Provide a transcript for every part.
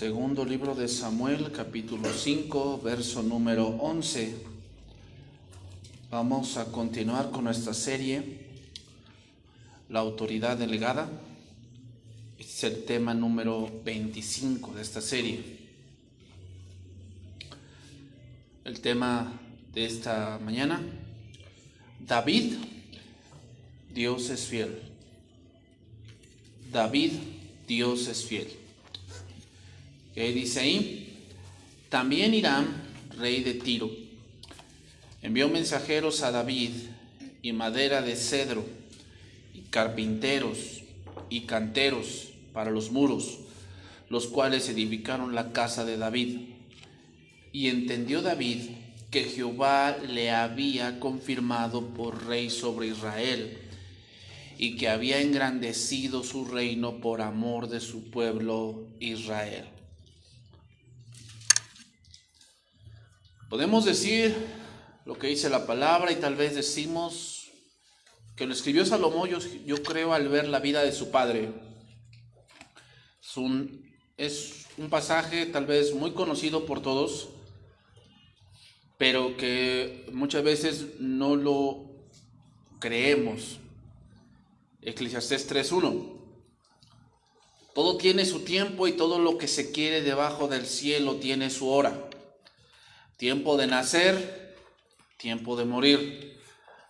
Segundo libro de Samuel, capítulo 5, verso número 11. Vamos a continuar con nuestra serie, La autoridad delegada. Es el tema número 25 de esta serie. El tema de esta mañana, David, Dios es fiel. David, Dios es fiel. ¿Qué dice ahí? También Irán, rey de Tiro, envió mensajeros a David y madera de cedro, y carpinteros y canteros para los muros, los cuales edificaron la casa de David. Y entendió David que Jehová le había confirmado por rey sobre Israel y que había engrandecido su reino por amor de su pueblo Israel. Podemos decir lo que dice la palabra y tal vez decimos que lo escribió Salomón, yo, creo, al ver la vida de su padre. Es un, pasaje tal vez muy conocido por todos, pero que muchas veces no lo creemos. Eclesiastés 3.1. Todo tiene su tiempo y todo lo que se quiere debajo del cielo tiene su hora. Tiempo de nacer, tiempo de morir.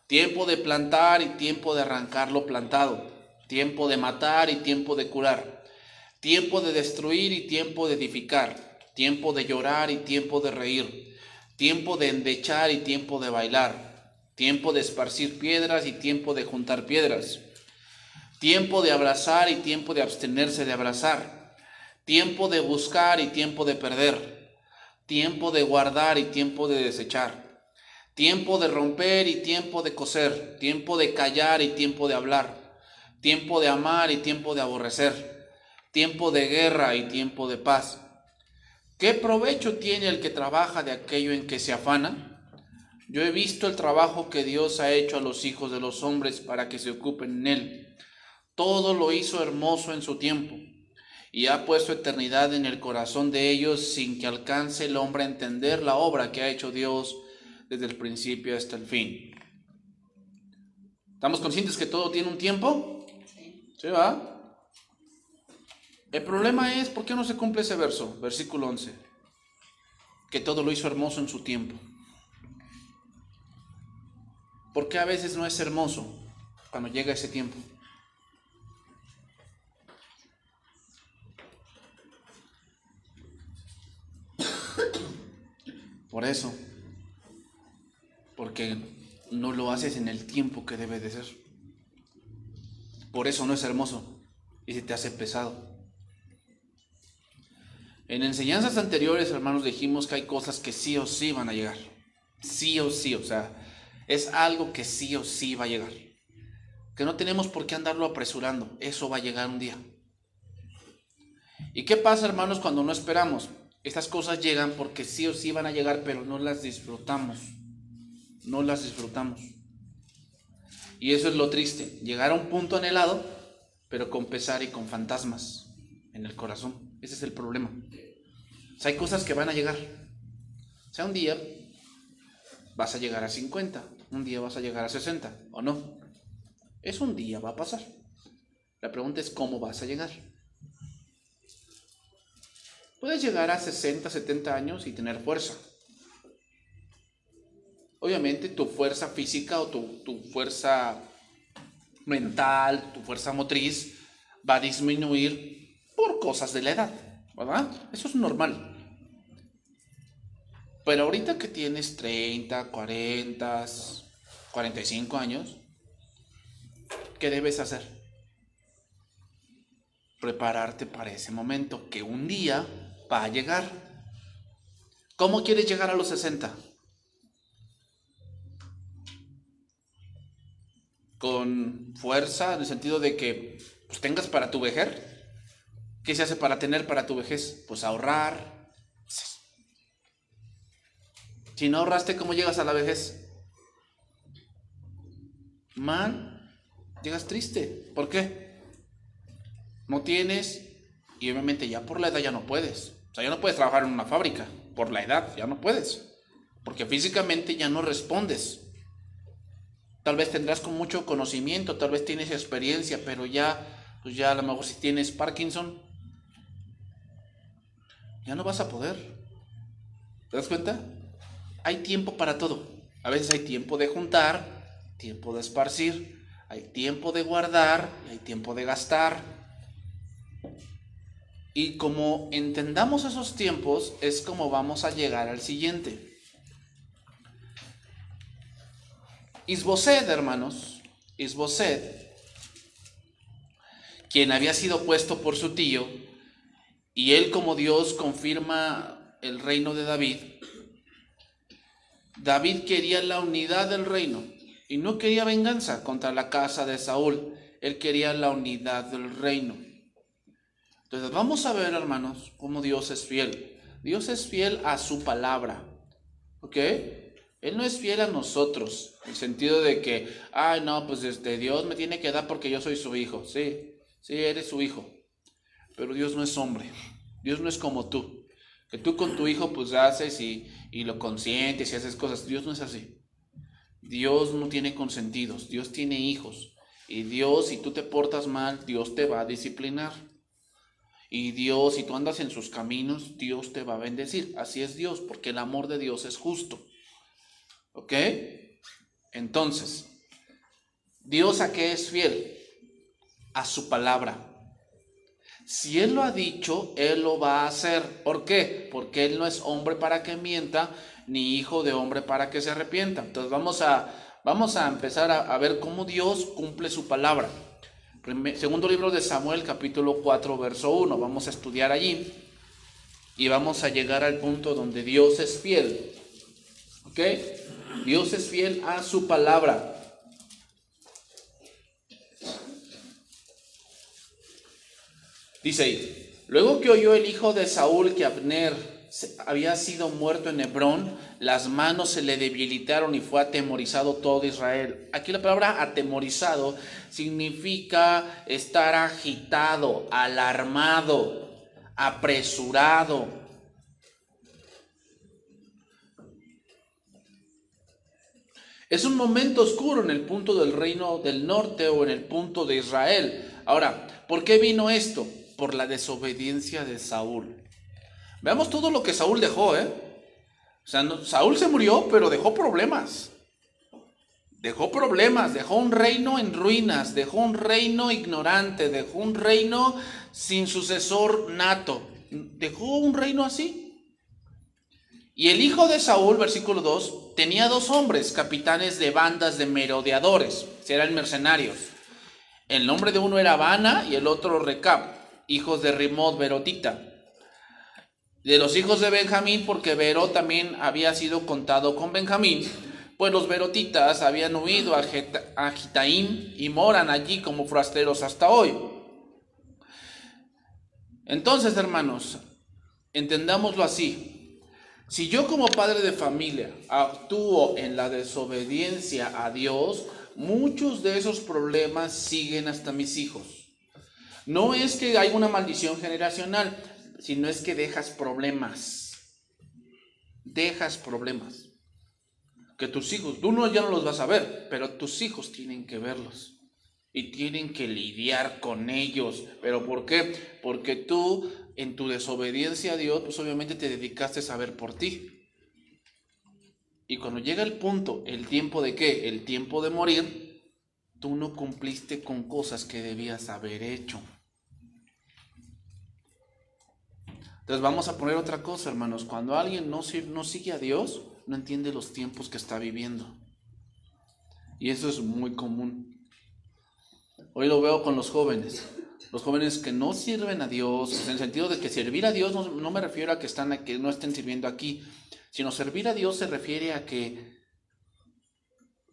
Tiempo de plantar y tiempo de arrancar lo plantado. Tiempo de matar y tiempo de curar. Tiempo de destruir y tiempo de edificar. Tiempo de llorar y tiempo de reír. Tiempo de endechar y tiempo de bailar. Tiempo de esparcir piedras y tiempo de juntar piedras. Tiempo de abrazar y tiempo de abstenerse de abrazar. Tiempo de buscar y tiempo de perder tiempo de guardar y tiempo de desechar, tiempo de romper y tiempo de coser, tiempo de callar y tiempo de hablar, tiempo de amar y tiempo de aborrecer, tiempo de guerra y tiempo de paz. ¿Qué provecho tiene el que trabaja de aquello en que se afana? Yo he visto el trabajo que Dios ha hecho a los hijos de los hombres para que se ocupen en él. Todo lo hizo hermoso en su tiempo y ha puesto eternidad en el corazón de ellos sin que alcance el hombre a entender la obra que ha hecho Dios desde el principio hasta el fin. ¿Estamos conscientes que todo tiene un tiempo? ¿Sí va? El problema es, ¿por qué no se cumple ese verso? Versículo 11. Que todo lo hizo hermoso en su tiempo. ¿Por qué a veces no es hermoso cuando llega ese tiempo? Por eso, porque no lo haces en el tiempo que debe de ser. Por eso no es hermoso y se te hace pesado. En enseñanzas anteriores, hermanos, dijimos que hay cosas que sí o sí van a llegar. Sí o sí, o sea, es algo que sí o sí va a llegar. Que no tenemos por qué andarlo apresurando. Eso va a llegar un día. ¿Y qué pasa, hermanos, cuando no esperamos? Estas cosas llegan porque sí o sí van a llegar, pero no las disfrutamos. No las disfrutamos. Y eso es lo triste. Llegar a un punto anhelado, pero con pesar y con fantasmas en el corazón. Ese es el problema. O hay cosas que van a llegar. O sea, un día vas a llegar a 50, un día vas a llegar a 60, ¿o no? Es un día, va a pasar. La pregunta es cómo vas a llegar. Puedes llegar a 60, 70 años y tener fuerza. Obviamente tu fuerza física o tu, fuerza mental, tu fuerza motriz va a disminuir por cosas de la edad, ¿verdad? Eso es normal. Pero ahorita que tienes 30, 40, 45 años, ¿qué debes hacer? Prepararte para ese momento que un día va a llegar. ¿Cómo quieres llegar a los 60? Con fuerza, en el sentido de que pues, tengas para tu vejez. ¿Qué se hace para tener para tu vejez? Pues ahorrar. Si no ahorraste, ¿cómo llegas a la vejez? Mal, llegas triste. ¿Por qué? No tienes y obviamente ya por la edad ya no puedes. Ya no puedes trabajar en una fábrica por la edad, ya no puedes. Porque físicamente ya no respondes. Tal vez tendrás con mucho conocimiento, tal vez tienes experiencia, pero ya, pues ya a lo mejor si tienes Parkinson, ya no vas a poder. ¿Te das cuenta? Hay tiempo para todo. A veces hay tiempo de juntar, tiempo de esparcir, hay tiempo de guardar hay tiempo de gastar. Y como entendamos esos tiempos, es como vamos a llegar al siguiente. Isboset, hermanos, Isboset, quien había sido puesto por su tío, y él como Dios confirma el reino de David, David quería la unidad del reino y no quería venganza contra la casa de Saúl, él quería la unidad del reino. Entonces vamos a ver, hermanos, cómo Dios es fiel. Dios es fiel a su palabra. ¿Ok? Él no es fiel a nosotros, en el sentido de que, ay, no, pues este, Dios me tiene que dar porque yo soy su hijo. Sí, sí, eres su hijo. Pero Dios no es hombre. Dios no es como tú. Que tú con tu hijo pues haces y, y lo consientes y haces cosas. Dios no es así. Dios no tiene consentidos. Dios tiene hijos. Y Dios, si tú te portas mal, Dios te va a disciplinar. Y Dios, si tú andas en sus caminos, Dios te va a bendecir. Así es Dios, porque el amor de Dios es justo. ¿Ok? Entonces, ¿Dios a qué es fiel? A su palabra. Si Él lo ha dicho, Él lo va a hacer. ¿Por qué? Porque Él no es hombre para que mienta, ni hijo de hombre para que se arrepienta. Entonces vamos a, vamos a empezar a, a ver cómo Dios cumple su palabra. Segundo libro de Samuel, capítulo 4, verso 1. Vamos a estudiar allí y vamos a llegar al punto donde Dios es fiel. ¿Ok? Dios es fiel a su palabra. Dice ahí, luego que oyó el hijo de Saúl que Abner había sido muerto en Hebrón, las manos se le debilitaron y fue atemorizado todo Israel. Aquí la palabra atemorizado significa estar agitado, alarmado, apresurado. Es un momento oscuro en el punto del reino del norte o en el punto de Israel. Ahora, ¿por qué vino esto? Por la desobediencia de Saúl. Veamos todo lo que Saúl dejó, ¿eh? O sea, Saúl se murió, pero dejó problemas. Dejó problemas, dejó un reino en ruinas, dejó un reino ignorante, dejó un reino sin sucesor nato. Dejó un reino así. Y el hijo de Saúl, versículo 2, tenía dos hombres, capitanes de bandas de merodeadores, eran mercenarios. El nombre de uno era Habana y el otro Recap, hijos de Rimot Berotita. De los hijos de Benjamín, porque Vero también había sido contado con Benjamín, pues los Berotitas habían huido a Gitaim y moran allí como forasteros hasta hoy. Entonces, hermanos, entendámoslo así. Si yo como padre de familia actúo en la desobediencia a Dios, muchos de esos problemas siguen hasta mis hijos. No es que hay una maldición generacional, sino es que dejas problemas. Dejas problemas. Que tus hijos, tú no, ya no los vas a ver, pero tus hijos tienen que verlos. Y tienen que lidiar con ellos. ¿Pero por qué? Porque tú en tu desobediencia a Dios, pues obviamente te dedicaste a ver por ti. Y cuando llega el punto, el tiempo de qué? El tiempo de morir, tú no cumpliste con cosas que debías haber hecho. Entonces vamos a poner otra cosa, hermanos. Cuando alguien no, no sigue a Dios, no entiende los tiempos que está viviendo. Y eso es muy común. Hoy lo veo con los jóvenes los jóvenes que no sirven a Dios, en el sentido de que servir a Dios no, me refiero a que, están, a que no estén sirviendo aquí, sino servir a Dios se refiere a que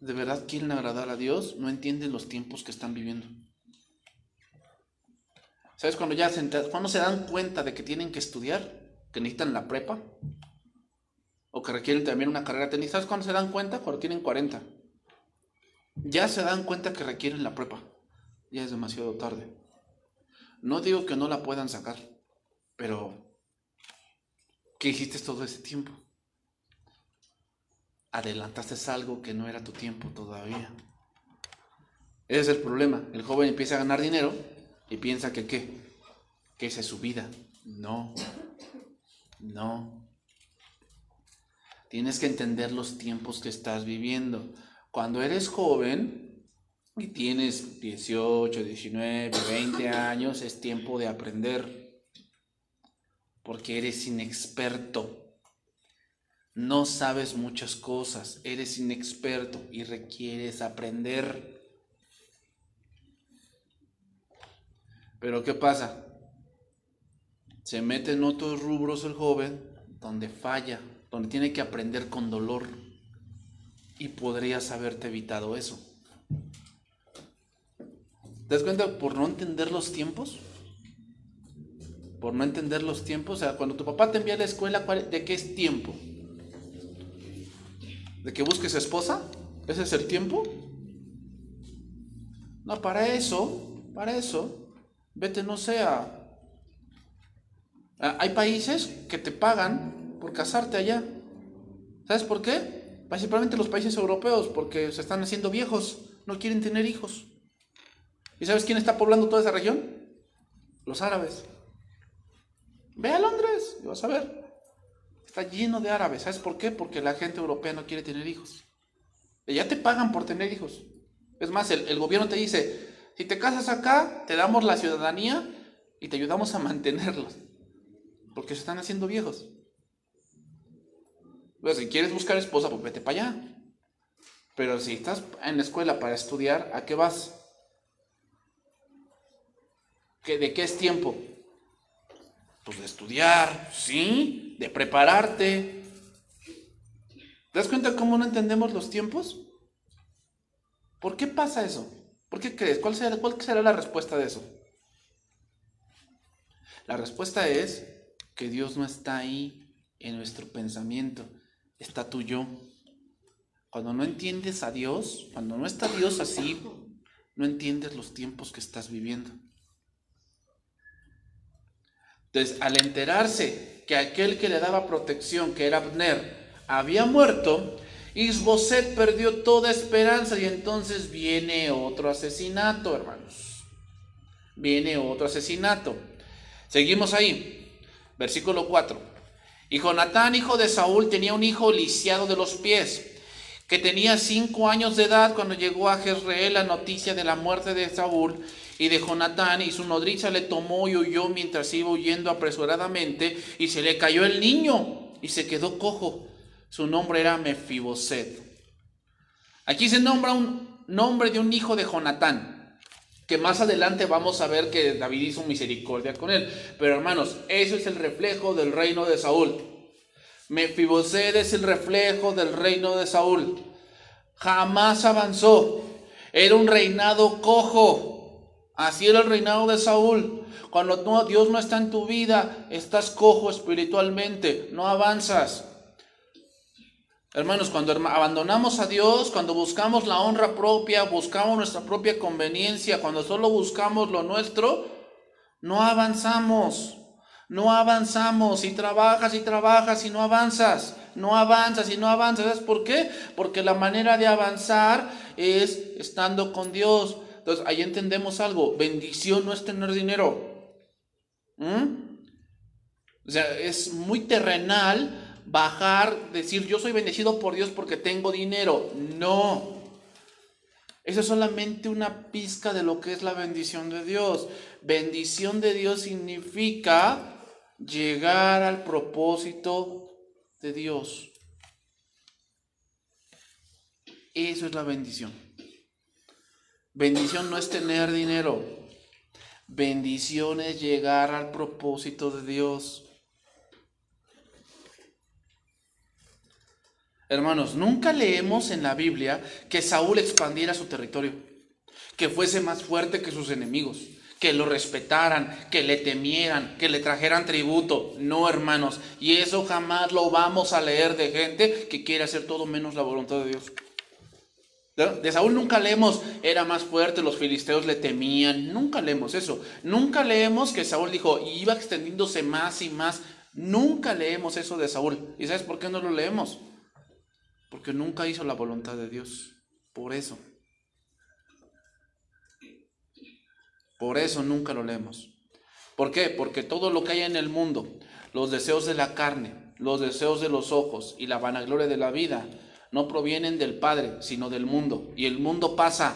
de verdad quieren agradar a Dios, no entienden los tiempos que están viviendo. ¿Sabes cuando ya se, cuando se dan cuenta de que tienen que estudiar, que necesitan la prepa? O que requieren también una carrera técnica. ¿Sabes cuándo se dan cuenta? Cuando tienen 40. Ya se dan cuenta que requieren la prepa. Ya es demasiado tarde. No digo que no la puedan sacar, pero ¿Qué hiciste todo ese tiempo? Adelantaste algo que no era tu tiempo todavía. Ese es el problema. El joven empieza a ganar dinero y piensa que qué? Que esa es su vida. No. No. Tienes que entender los tiempos que estás viviendo. Cuando eres joven y tienes 18, 19, 20 años, es tiempo de aprender. Porque eres inexperto. No sabes muchas cosas, eres inexperto y requieres aprender. Pero ¿qué pasa? Se mete en otros rubros el joven donde falla, donde tiene que aprender con dolor. Y podrías haberte evitado eso. ¿Te das cuenta por no entender los tiempos? Por no entender los tiempos. O sea, cuando tu papá te envía a la escuela, ¿de qué es tiempo? ¿De que busques esposa? ¿Ese es el tiempo? No, para eso, para eso, vete, no sea. Hay países que te pagan por casarte allá. ¿Sabes por qué? Principalmente los países europeos, porque se están haciendo viejos, no quieren tener hijos. ¿Y sabes quién está poblando toda esa región? Los árabes. Ve a Londres y vas a ver. Está lleno de árabes. ¿Sabes por qué? Porque la gente europea no quiere tener hijos. ya te pagan por tener hijos. Es más, el, el gobierno te dice, si te casas acá, te damos la ciudadanía y te ayudamos a mantenerlos. Porque se están haciendo viejos. Pues, si quieres buscar esposa, pues vete para allá. Pero si estás en la escuela para estudiar, ¿a qué vas? ¿De qué es tiempo? Pues de estudiar, ¿sí? De prepararte. ¿Te das cuenta cómo no entendemos los tiempos? ¿Por qué pasa eso? ¿Por qué crees? ¿Cuál será, ¿Cuál será la respuesta de eso? La respuesta es que Dios no está ahí en nuestro pensamiento está tu yo. Cuando no entiendes a Dios, cuando no está Dios así, no entiendes los tiempos que estás viviendo. Entonces, al enterarse que aquel que le daba protección, que era Abner, había muerto, Isboset perdió toda esperanza y entonces viene otro asesinato, hermanos. Viene otro asesinato. Seguimos ahí. Versículo 4. Y Jonatán, hijo de Saúl, tenía un hijo lisiado de los pies, que tenía cinco años de edad cuando llegó a Jezreel la noticia de la muerte de Saúl y de Jonatán, y su nodriza le tomó y huyó mientras iba huyendo apresuradamente, y se le cayó el niño y se quedó cojo. Su nombre era Mefiboset. Aquí se nombra un nombre de un hijo de Jonatán que más adelante vamos a ver que David hizo misericordia con él. Pero hermanos, eso es el reflejo del reino de Saúl. Mefiboset es el reflejo del reino de Saúl. Jamás avanzó. Era un reinado cojo. Así era el reinado de Saúl. Cuando Dios no está en tu vida, estás cojo espiritualmente, no avanzas. Hermanos, cuando abandonamos a Dios, cuando buscamos la honra propia, buscamos nuestra propia conveniencia, cuando solo buscamos lo nuestro, no avanzamos. No avanzamos. Si trabajas y trabajas y no avanzas, no avanzas y no avanzas. ¿Sabes por qué? Porque la manera de avanzar es estando con Dios. Entonces, ahí entendemos algo. Bendición no es tener dinero. ¿Mm? O sea, es muy terrenal bajar, decir yo soy bendecido por Dios porque tengo dinero. No. Eso es solamente una pizca de lo que es la bendición de Dios. Bendición de Dios significa llegar al propósito de Dios. Eso es la bendición. Bendición no es tener dinero. Bendición es llegar al propósito de Dios. Hermanos, nunca leemos en la Biblia que Saúl expandiera su territorio, que fuese más fuerte que sus enemigos, que lo respetaran, que le temieran, que le trajeran tributo. No, hermanos, y eso jamás lo vamos a leer de gente que quiere hacer todo menos la voluntad de Dios. De Saúl nunca leemos, era más fuerte, los filisteos le temían, nunca leemos eso. Nunca leemos que Saúl dijo, iba extendiéndose más y más. Nunca leemos eso de Saúl. ¿Y sabes por qué no lo leemos? Porque nunca hizo la voluntad de Dios. Por eso. Por eso nunca lo leemos. ¿Por qué? Porque todo lo que hay en el mundo, los deseos de la carne, los deseos de los ojos y la vanagloria de la vida, no provienen del Padre, sino del mundo. Y el mundo pasa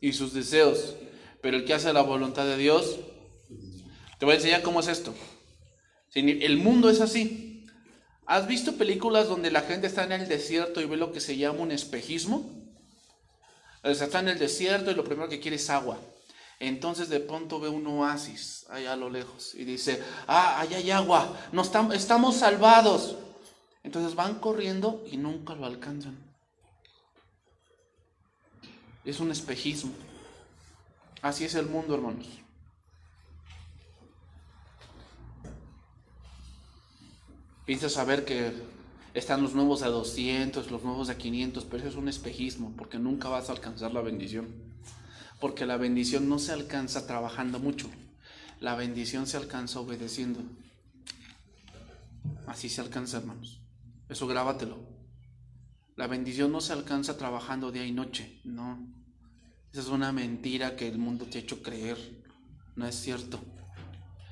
y sus deseos. Pero el que hace la voluntad de Dios, te voy a enseñar cómo es esto. El mundo es así. ¿Has visto películas donde la gente está en el desierto y ve lo que se llama un espejismo? O está en el desierto y lo primero que quiere es agua. Entonces de pronto ve un oasis allá a lo lejos y dice, ah, allá hay agua, no estamos, estamos salvados. Entonces van corriendo y nunca lo alcanzan. Es un espejismo. Así es el mundo, hermanos. Piensa saber que están los nuevos a 200, los nuevos a 500, pero eso es un espejismo, porque nunca vas a alcanzar la bendición. Porque la bendición no se alcanza trabajando mucho. La bendición se alcanza obedeciendo. Así se alcanza, hermanos. Eso grábatelo. La bendición no se alcanza trabajando día y noche. No. Esa es una mentira que el mundo te ha hecho creer. No es cierto.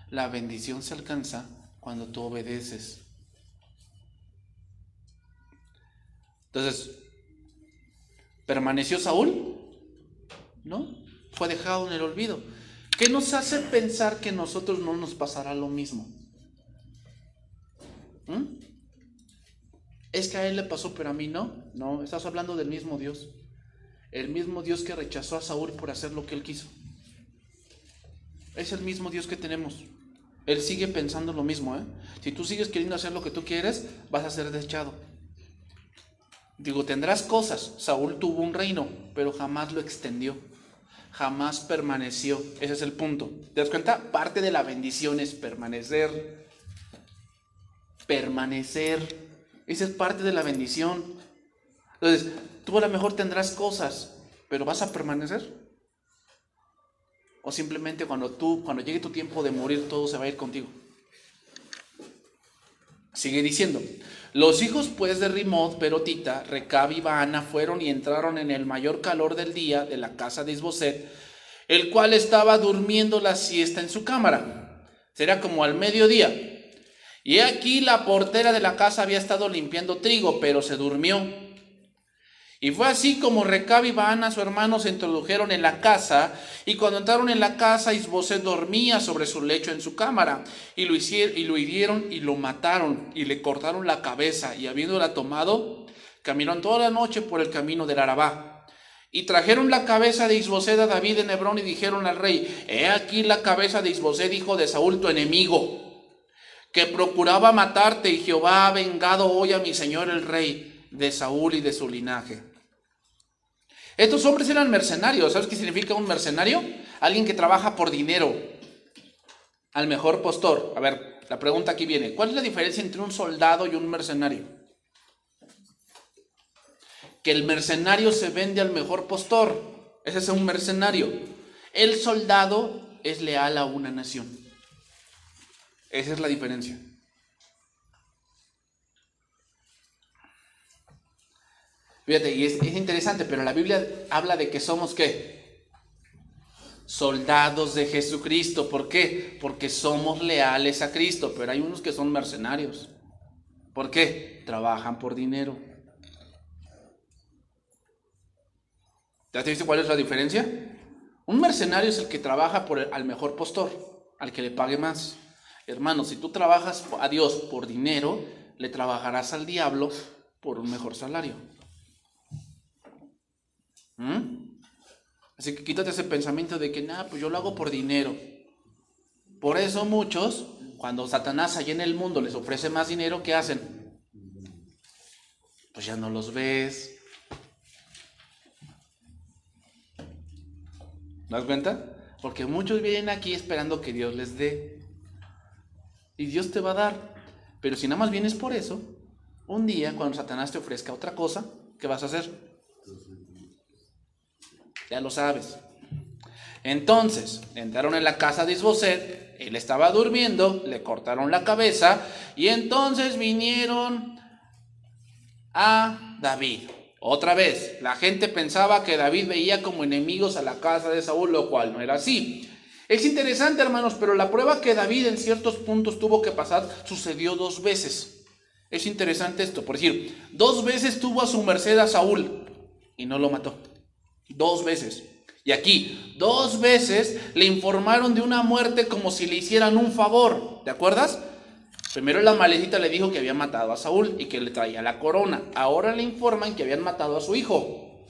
La bendición se alcanza cuando tú obedeces. Entonces, ¿permaneció Saúl? ¿no? Fue dejado en el olvido. ¿Qué nos hace pensar que nosotros no nos pasará lo mismo? ¿Mm? Es que a él le pasó, pero a mí no. No, estás hablando del mismo Dios. El mismo Dios que rechazó a Saúl por hacer lo que él quiso. Es el mismo Dios que tenemos. Él sigue pensando lo mismo. ¿eh? Si tú sigues queriendo hacer lo que tú quieres, vas a ser desechado. Digo, tendrás cosas. Saúl tuvo un reino, pero jamás lo extendió jamás permaneció. Ese es el punto. ¿Te das cuenta? Parte de la bendición es permanecer. Permanecer. Esa es parte de la bendición. Entonces, tú a lo mejor tendrás cosas, pero ¿vas a permanecer? O simplemente cuando tú, cuando llegue tu tiempo de morir, todo se va a ir contigo. Sigue diciendo, los hijos pues de Rimod, Perotita, Recab y Baana fueron y entraron en el mayor calor del día de la casa de Isboset, el cual estaba durmiendo la siesta en su cámara. Será como al mediodía. Y aquí la portera de la casa había estado limpiando trigo, pero se durmió. Y fue así como Recab y Baana, su hermano, se introdujeron en la casa, y cuando entraron en la casa, Isboset dormía sobre su lecho en su cámara, y lo, hicieron, y lo hirieron y lo mataron, y le cortaron la cabeza, y habiéndola tomado, caminaron toda la noche por el camino del Arabá. Y trajeron la cabeza de Isboset a David en Hebrón y dijeron al rey, he aquí la cabeza de Isboset, hijo de Saúl, tu enemigo, que procuraba matarte, y Jehová ha vengado hoy a mi señor el rey de Saúl y de su linaje. Estos hombres eran mercenarios. ¿Sabes qué significa un mercenario? Alguien que trabaja por dinero. Al mejor postor. A ver, la pregunta aquí viene. ¿Cuál es la diferencia entre un soldado y un mercenario? Que el mercenario se vende al mejor postor. Ese es un mercenario. El soldado es leal a una nación. Esa es la diferencia. Fíjate, y es, interesante, pero la Biblia habla de que somos qué? Soldados de Jesucristo. ¿Por qué? Porque somos leales a Cristo, pero hay unos que son mercenarios. ¿Por qué? Trabajan por dinero. ¿Te has visto cuál es la diferencia? Un mercenario es el que trabaja por al mejor postor, al que le pague más. Hermano, si tú trabajas a Dios por dinero, le trabajarás al diablo por un mejor salario. ¿Mm? Así que quítate ese pensamiento de que, nada, pues yo lo hago por dinero. Por eso muchos, cuando Satanás allá en el mundo les ofrece más dinero, ¿qué hacen? Pues ya no los ves. ¿Das cuenta? Porque muchos vienen aquí esperando que Dios les dé. Y Dios te va a dar. Pero si nada más vienes por eso, un día cuando Satanás te ofrezca otra cosa, ¿qué vas a hacer? Ya lo sabes. Entonces, entraron en la casa de Isboset él estaba durmiendo, le cortaron la cabeza y entonces vinieron a David. Otra vez, la gente pensaba que David veía como enemigos a la casa de Saúl, lo cual no era así. Es interesante, hermanos, pero la prueba que David en ciertos puntos tuvo que pasar sucedió dos veces. Es interesante esto, por decir, dos veces tuvo a su merced a Saúl y no lo mató. Dos veces. Y aquí, dos veces le informaron de una muerte como si le hicieran un favor. ¿Te acuerdas? Primero la malecita le dijo que había matado a Saúl y que le traía la corona. Ahora le informan que habían matado a su hijo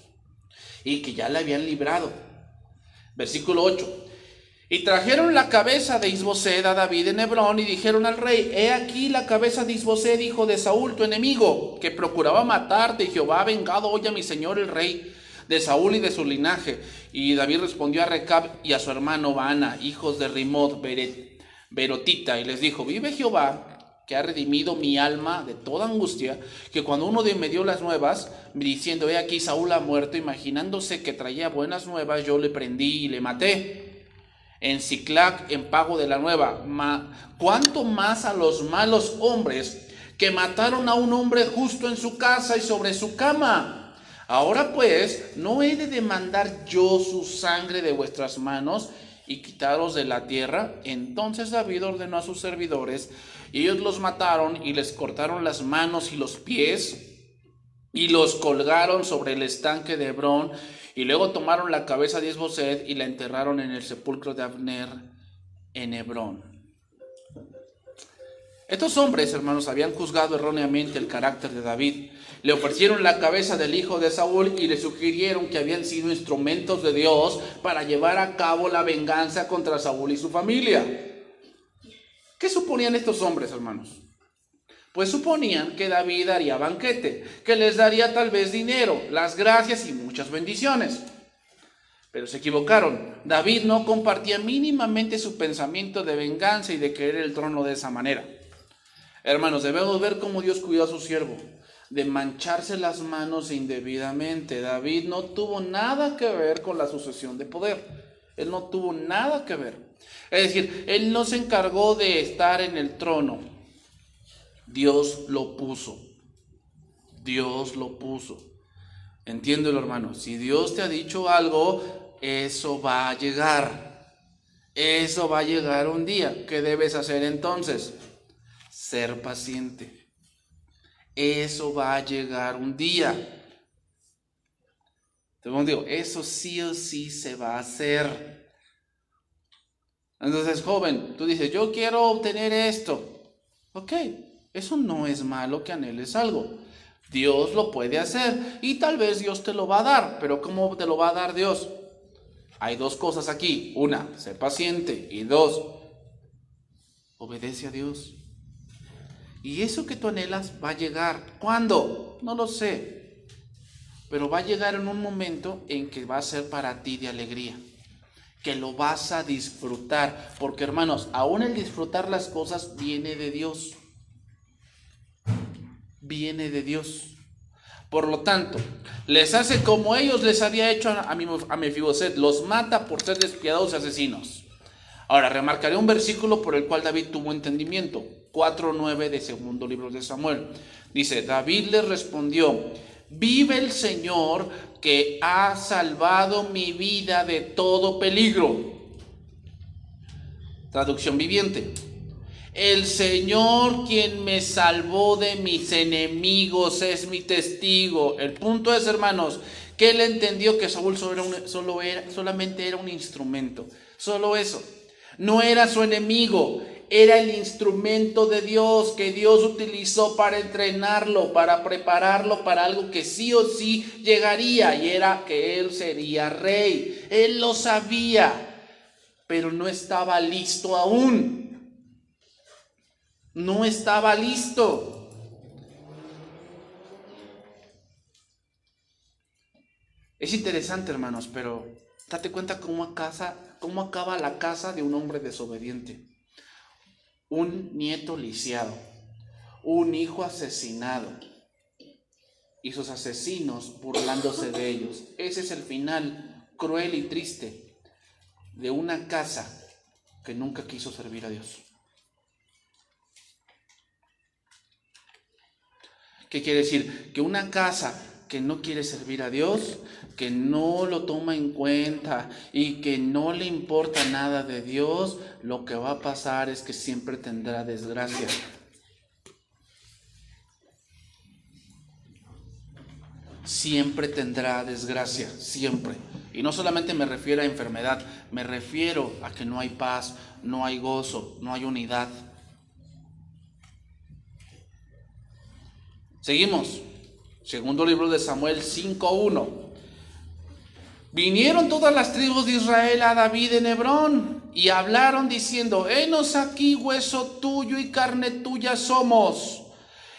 y que ya le habían librado. Versículo 8. Y trajeron la cabeza de Isbosed a David en Hebrón y dijeron al rey, he aquí la cabeza de Isbosed, hijo de Saúl, tu enemigo, que procuraba matarte, y Jehová ha vengado hoy a mi señor el rey de Saúl y de su linaje. Y David respondió a Recab y a su hermano Baana, hijos de Rimot, Berotita, y les dijo, vive Jehová, que ha redimido mi alma de toda angustia, que cuando uno de me dio las nuevas, diciendo, he aquí Saúl ha muerto, imaginándose que traía buenas nuevas, yo le prendí y le maté en Ciclac en pago de la nueva. Ma, ¿Cuánto más a los malos hombres que mataron a un hombre justo en su casa y sobre su cama? Ahora pues, ¿no he de demandar yo su sangre de vuestras manos y quitaros de la tierra? Entonces David ordenó a sus servidores, y ellos los mataron y les cortaron las manos y los pies y los colgaron sobre el estanque de Hebrón y luego tomaron la cabeza de Esbocet y la enterraron en el sepulcro de Abner en Hebrón. Estos hombres, hermanos, habían juzgado erróneamente el carácter de David. Le ofrecieron la cabeza del hijo de Saúl y le sugirieron que habían sido instrumentos de Dios para llevar a cabo la venganza contra Saúl y su familia. ¿Qué suponían estos hombres, hermanos? pues suponían que David haría banquete, que les daría tal vez dinero, las gracias y muchas bendiciones. Pero se equivocaron. David no compartía mínimamente su pensamiento de venganza y de querer el trono de esa manera. Hermanos, debemos ver cómo Dios cuidó a su siervo de mancharse las manos indebidamente. David no tuvo nada que ver con la sucesión de poder. Él no tuvo nada que ver. Es decir, él no se encargó de estar en el trono. Dios lo puso. Dios lo puso. Entiéndelo, hermano. Si Dios te ha dicho algo, eso va a llegar. Eso va a llegar un día. ¿Qué debes hacer entonces? Ser paciente. Eso va a llegar un día. Entonces digo, eso sí o sí se va a hacer. Entonces, joven, tú dices, yo quiero obtener esto. Ok, eso no es malo que anheles algo. Dios lo puede hacer y tal vez Dios te lo va a dar, pero ¿cómo te lo va a dar Dios? Hay dos cosas aquí. Una, sé paciente y dos, obedece a Dios. Y eso que tú anhelas va a llegar. ¿Cuándo? No lo sé. Pero va a llegar en un momento en que va a ser para ti de alegría. Que lo vas a disfrutar. Porque hermanos, aún el disfrutar las cosas viene de Dios viene de Dios. Por lo tanto, les hace como ellos les había hecho a, a Mefiboset, los mata por ser despiadados y asesinos. Ahora, remarcaré un versículo por el cual David tuvo entendimiento, 4.9 de segundo libro de Samuel. Dice, David le respondió, vive el Señor que ha salvado mi vida de todo peligro. Traducción viviente. El Señor quien me salvó de mis enemigos es mi testigo. El punto es, hermanos, que él entendió que Saúl solo era, solamente era un instrumento. Solo eso. No era su enemigo, era el instrumento de Dios que Dios utilizó para entrenarlo, para prepararlo para algo que sí o sí llegaría y era que él sería rey. Él lo sabía, pero no estaba listo aún no estaba listo. Es interesante, hermanos, pero date cuenta cómo, cómo acaba la casa de un hombre desobediente. Un nieto lisiado, un hijo asesinado y sus asesinos burlándose de ellos. Ese es el final cruel y triste de una casa que nunca quiso servir a Dios. ¿Qué quiere decir? Que una casa que no quiere servir a Dios, que no lo toma en cuenta y que no le importa nada de Dios, lo que va a pasar es que siempre tendrá desgracia. Siempre tendrá desgracia, siempre. Y no solamente me refiero a enfermedad, me refiero a que no hay paz, no hay gozo, no hay unidad. Seguimos. Segundo libro de Samuel 5.1. Vinieron todas las tribus de Israel a David en Hebrón y hablaron diciendo, henos aquí hueso tuyo y carne tuya somos.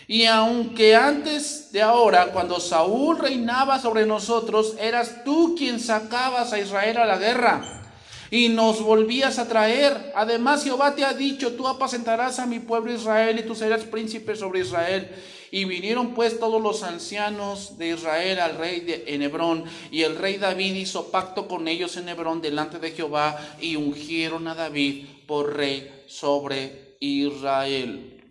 Y aunque antes de ahora, cuando Saúl reinaba sobre nosotros, eras tú quien sacabas a Israel a la guerra y nos volvías a traer. Además Jehová te ha dicho, tú apacentarás a mi pueblo Israel y tú serás príncipe sobre Israel. Y vinieron pues todos los ancianos de Israel al rey de, en Hebrón, y el rey David hizo pacto con ellos en Hebrón delante de Jehová, y ungieron a David por rey sobre Israel.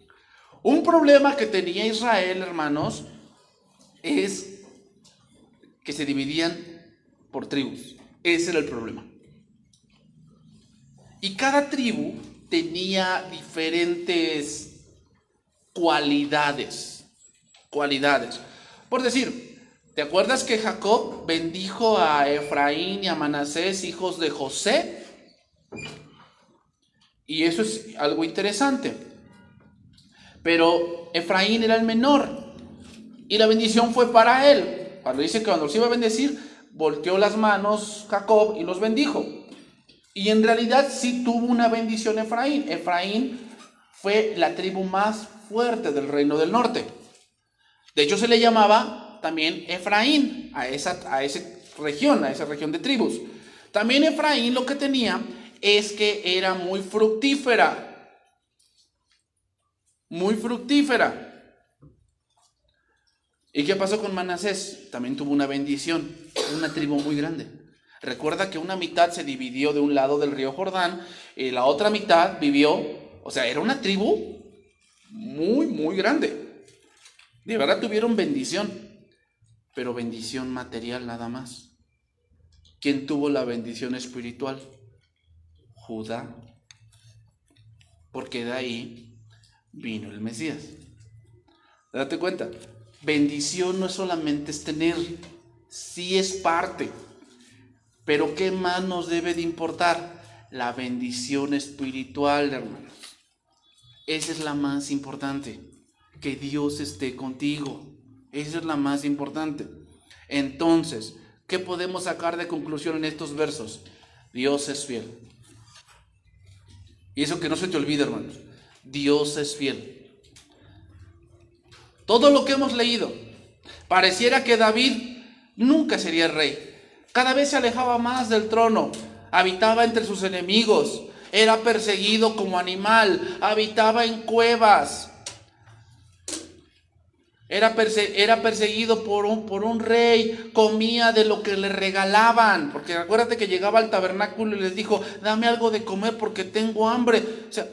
Un problema que tenía Israel, hermanos, es que se dividían por tribus. Ese era el problema. Y cada tribu tenía diferentes cualidades. Por decir, ¿te acuerdas que Jacob bendijo a Efraín y a Manasés, hijos de José? Y eso es algo interesante. Pero Efraín era el menor y la bendición fue para él. Cuando dice que cuando se iba a bendecir, volteó las manos Jacob y los bendijo. Y en realidad sí tuvo una bendición Efraín. Efraín fue la tribu más fuerte del reino del norte. De hecho se le llamaba también Efraín a esa, a región, a esa región de tribus. También Efraín lo que tenía es que era muy fructífera. Muy fructífera. ¿Y qué pasó con Manasés? También tuvo una bendición, una tribu muy grande. Recuerda que una mitad se dividió de un lado del río Jordán y la otra mitad vivió, o sea, era una tribu muy, muy grande. De verdad tuvieron bendición, pero bendición material nada más. ¿Quién tuvo la bendición espiritual? Judá. Porque de ahí vino el Mesías. Date cuenta, bendición no es solamente es tener, sí es parte. Pero ¿qué más nos debe de importar? La bendición espiritual, hermanos. Esa es la más importante. Que Dios esté contigo. Esa es la más importante. Entonces, ¿qué podemos sacar de conclusión en estos versos? Dios es fiel. Y eso que no se te olvide, hermanos. Dios es fiel. Todo lo que hemos leído, pareciera que David nunca sería rey. Cada vez se alejaba más del trono, habitaba entre sus enemigos, era perseguido como animal, habitaba en cuevas. Era, perseguido por un, rey, comía de lo que le regalaban, porque acuérdate que llegaba al tabernáculo y les dijo, dame algo de comer porque tengo hambre. O sea,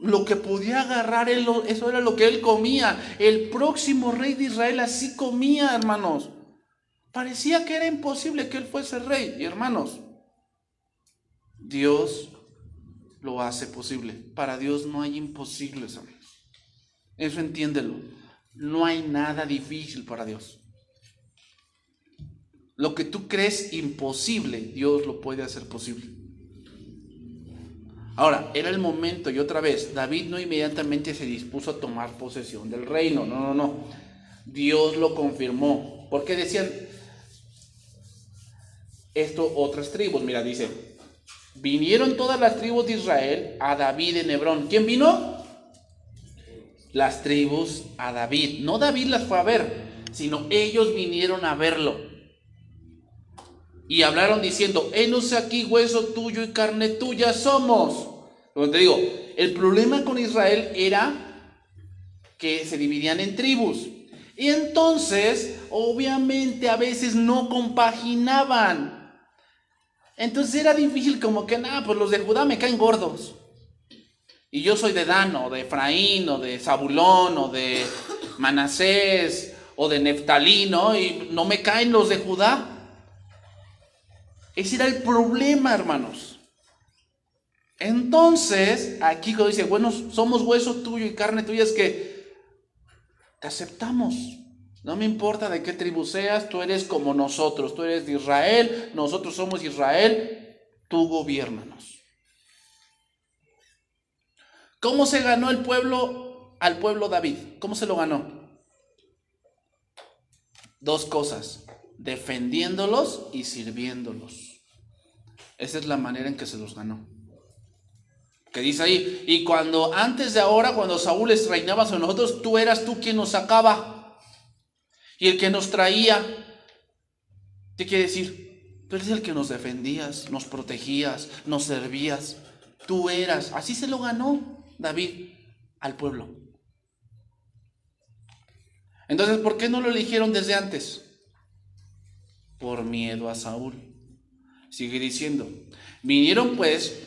lo que podía agarrar, eso era lo que él comía. El próximo rey de Israel así comía, hermanos. Parecía que era imposible que él fuese rey. Y hermanos, Dios lo hace posible. Para Dios no hay imposibles, hermanos. Eso entiéndelo. No hay nada difícil para Dios. Lo que tú crees imposible, Dios lo puede hacer posible. Ahora, era el momento, y otra vez, David no inmediatamente se dispuso a tomar posesión del reino, no, no, no. Dios lo confirmó, porque decían, esto otras tribus. Mira, dice, vinieron todas las tribus de Israel a David en Hebrón. ¿Quién vino? Las tribus a David. No David las fue a ver, sino ellos vinieron a verlo. Y hablaron diciendo, enos aquí hueso tuyo y carne tuya somos. Como digo, el problema con Israel era que se dividían en tribus. Y entonces, obviamente, a veces no compaginaban. Entonces era difícil como que, nada, pues los de Judá me caen gordos. Y yo soy de Dan o de Efraín o de Zabulón o de Manasés o de Neftalí, ¿no? Y no me caen los de Judá. Ese era el problema, hermanos. Entonces, aquí cuando dice, bueno, somos hueso tuyo y carne tuya, es que te aceptamos. No me importa de qué tribu seas, tú eres como nosotros, tú eres de Israel, nosotros somos Israel, tú gobiernanos. ¿Cómo se ganó el pueblo al pueblo David? ¿Cómo se lo ganó? Dos cosas, defendiéndolos y sirviéndolos. Esa es la manera en que se los ganó. Que dice ahí, y cuando antes de ahora, cuando Saúl les reinaba sobre nosotros, tú eras tú quien nos sacaba y el que nos traía. ¿Qué quiere decir? Tú eres el que nos defendías, nos protegías, nos servías. Tú eras. Así se lo ganó. David al pueblo. Entonces, ¿por qué no lo eligieron desde antes? Por miedo a Saúl. Sigue diciendo, vinieron pues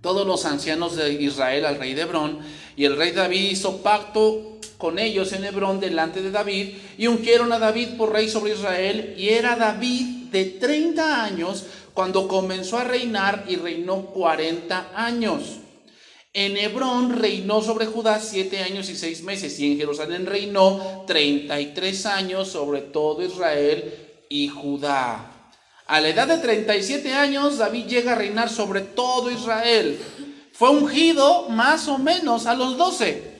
todos los ancianos de Israel al rey de Hebrón, y el rey David hizo pacto con ellos en Hebrón delante de David, y ungieron a David por rey sobre Israel, y era David de 30 años cuando comenzó a reinar y reinó 40 años. En Hebrón reinó sobre Judá siete años y seis meses, y en Jerusalén reinó treinta y tres años sobre todo Israel y Judá. A la edad de 37 años, David llega a reinar sobre todo Israel. Fue ungido más o menos a los 12.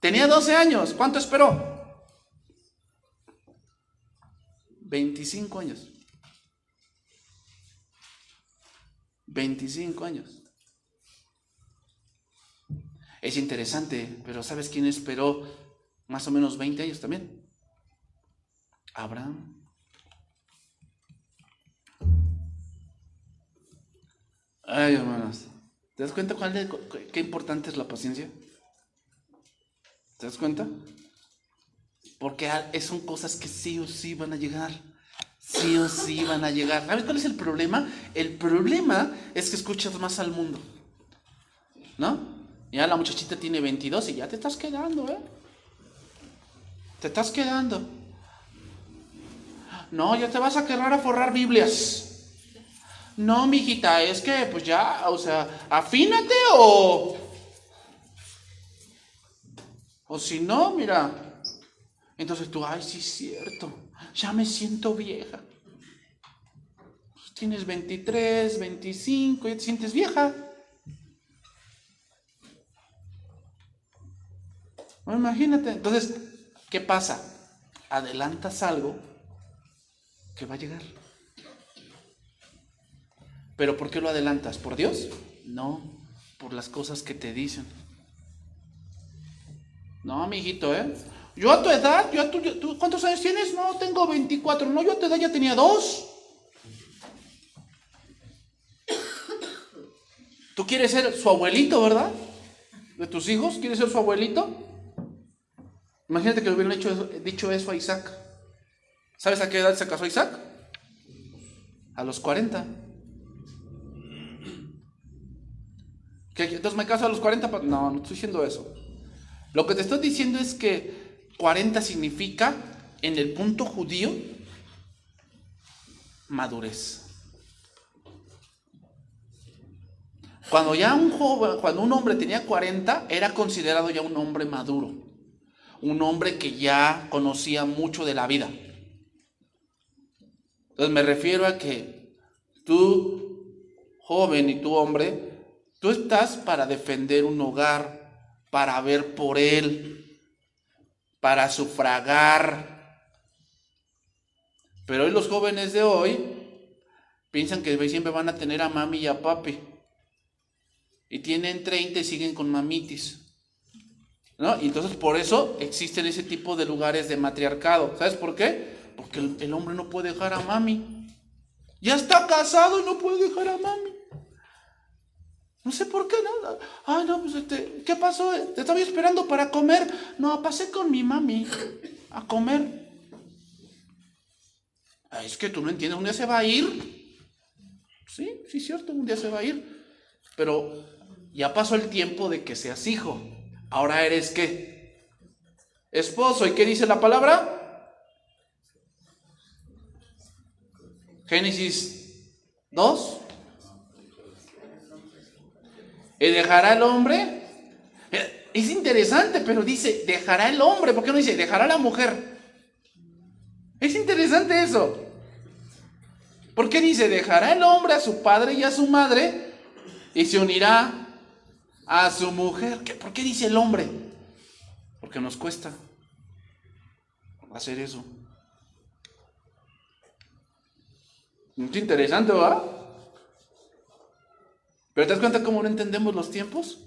Tenía 12 años. ¿Cuánto esperó? 25 años. 25 años. Es interesante, pero ¿sabes quién esperó más o menos 20 años también? Abraham. Ay, hermanos. ¿Te das cuenta cuál qué importante es la paciencia? ¿Te das cuenta? Porque son cosas que sí o sí van a llegar sí o sí van a llegar. ¿Sabes cuál es el problema? El problema es que escuchas más al mundo. ¿No? Ya la muchachita tiene 22 y ya te estás quedando, ¿eh? Te estás quedando. No, ya te vas a quedar a forrar Biblias. No, mijita, es que pues ya, o sea, afínate o. O si no, mira. Entonces tú, ay, sí es cierto ya me siento vieja. Tienes 23, 25, ya te sientes vieja. imagínate. Entonces, ¿qué pasa? Adelantas algo que va a llegar. ¿Pero por qué lo adelantas? ¿Por Dios? No, por las cosas que te dicen. No, amiguito, ¿eh? Yo a tu edad, yo a tu, ¿cuántos años tienes? No, tengo 24. No, yo a tu edad ya tenía dos. Tú quieres ser su abuelito, ¿verdad? De tus hijos, ¿quieres ser su abuelito? Imagínate que le hubieran dicho eso a Isaac. ¿Sabes a qué edad se casó Isaac? A los 40. Entonces me caso a los 40. No, no estoy diciendo eso. Lo que te estoy diciendo es que 40 significa, en el punto judío, madurez. Cuando ya un joven, cuando un hombre tenía 40, era considerado ya un hombre maduro, un hombre que ya conocía mucho de la vida. Entonces me refiero a que tú, joven y tú, hombre, tú estás para defender un hogar, para ver por él, para sufragar. Pero hoy los jóvenes de hoy piensan que siempre van a tener a mami y a papi. Y tienen 30 y siguen con mamitis. ¿No? Y entonces por eso existen ese tipo de lugares de matriarcado. ¿Sabes por qué? Porque el, el hombre no puede dejar a mami. Ya está casado y no puede dejar a mami. No sé por qué, ¿no? Ay, no, pues, este, ¿qué pasó? Te estaba esperando para comer. No, pasé con mi mami a comer. es que tú no entiendes, un día se va a ir. Sí, sí, cierto, un día se va a ir. Pero ya pasó el tiempo de que seas hijo. Ahora eres qué? Esposo. ¿Y qué dice la palabra? Génesis 2. ¿Y dejará el hombre? Es interesante, pero dice, dejará el hombre. ¿Por qué no dice, dejará la mujer? Es interesante eso. ¿Por qué dice, dejará el hombre a su padre y a su madre y se unirá a su mujer? ¿Por qué dice el hombre? Porque nos cuesta hacer eso. Muy interesante, ¿va? Pero ¿te das cuenta cómo no entendemos los tiempos?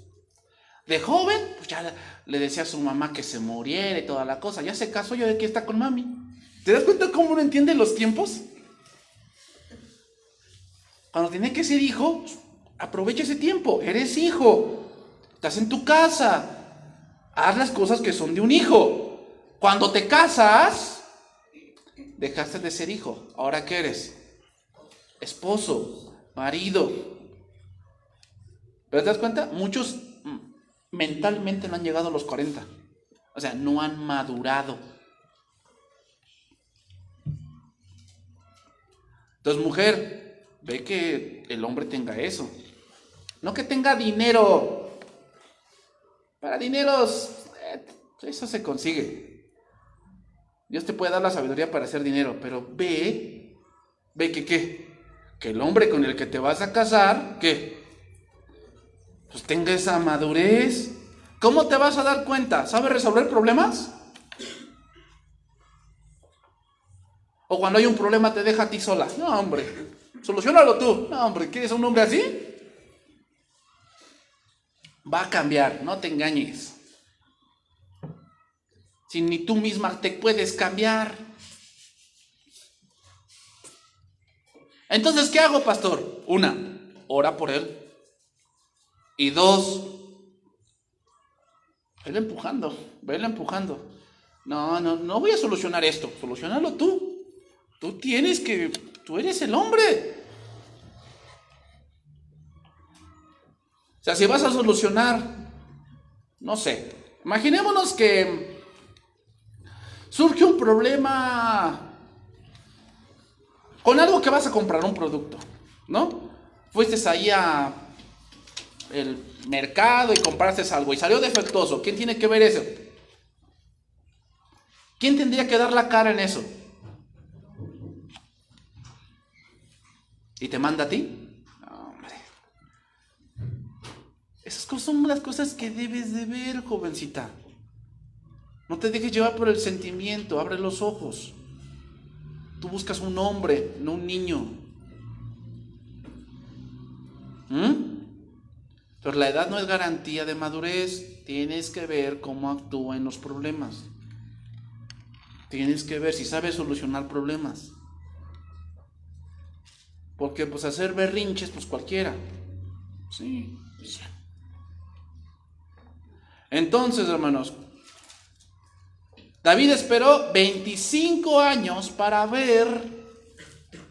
De joven, pues ya le decía a su mamá que se muriera y toda la cosa. Ya se casó, yo de que está con mami. ¿Te das cuenta cómo no entiende los tiempos? Cuando tiene que ser hijo, aprovecha ese tiempo. Eres hijo. Estás en tu casa. Haz las cosas que son de un hijo. Cuando te casas, dejaste de ser hijo. ¿Ahora qué eres? Esposo, marido. ¿Pero te das cuenta? Muchos mentalmente no han llegado a los 40. O sea, no han madurado. Entonces, mujer, Ve que el hombre tenga eso. No que tenga dinero. Para dineros, eh, eso se consigue. Dios te puede dar la sabiduría para hacer dinero, pero ve, ve que qué, que el hombre con el que te vas a casar, ¿qué? Pues tenga esa madurez. ¿Cómo te vas a dar cuenta? ¿Sabe resolver problemas? O cuando hay un problema te deja a ti sola. No, hombre. Solucionalo tú. No, hombre, ¿quieres un hombre así? Va a cambiar, no te engañes. Si ni tú misma te puedes cambiar. Entonces, ¿qué hago, pastor? Una, ora por él. Y dos, vele empujando, vele empujando. No, no, no voy a solucionar esto, solucionalo tú. Tú tienes que, tú eres el hombre. O sea, si vas a solucionar, no sé, imaginémonos que surge un problema con algo que vas a comprar, un producto, ¿no? Fuiste ahí a el mercado y compraste algo y salió defectuoso. ¿Quién tiene que ver eso? ¿Quién tendría que dar la cara en eso? ¿Y te manda a ti? Esas son las cosas que debes de ver, jovencita. No te dejes llevar por el sentimiento, abre los ojos. Tú buscas un hombre, no un niño. ¿Mm? Pero la edad no es garantía de madurez. Tienes que ver cómo actúa en los problemas. Tienes que ver si sabe solucionar problemas. Porque pues hacer berrinches, pues cualquiera. Sí. Entonces, hermanos, David esperó 25 años para ver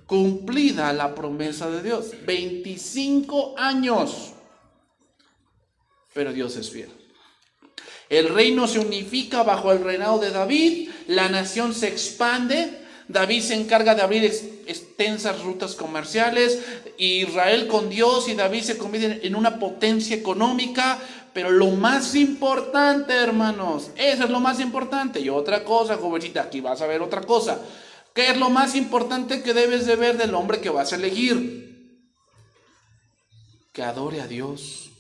cumplida la promesa de Dios. 25 años. Pero Dios es fiel. El reino se unifica bajo el reinado de David, la nación se expande, David se encarga de abrir extensas rutas comerciales, Israel con Dios y David se convierte en una potencia económica, pero lo más importante, hermanos, eso es lo más importante. Y otra cosa, jovencita, aquí vas a ver otra cosa. ¿Qué es lo más importante que debes de ver del hombre que vas a elegir? Que adore a Dios.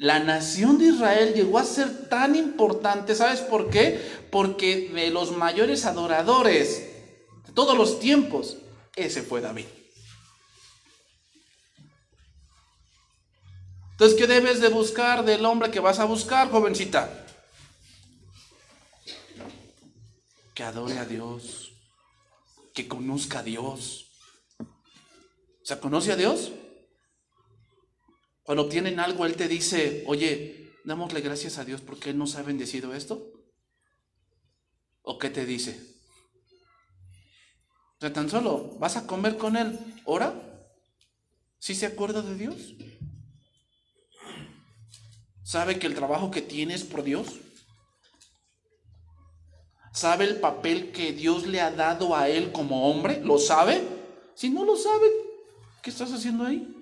La nación de Israel llegó a ser tan importante, ¿sabes por qué? Porque de los mayores adoradores de todos los tiempos, ese fue David. Entonces, ¿qué debes de buscar del hombre que vas a buscar, jovencita? Que adore a Dios, que conozca a Dios. O sea, ¿conoce a Dios? Cuando obtienen algo, Él te dice, oye, dámosle gracias a Dios porque Él nos ha bendecido esto. ¿O qué te dice? O sea, tan solo vas a comer con Él, ora ¿Sí se acuerda de Dios? ¿Sabe que el trabajo que tiene es por Dios? ¿Sabe el papel que Dios le ha dado a él como hombre? ¿Lo sabe? Si no lo sabe, ¿qué estás haciendo ahí?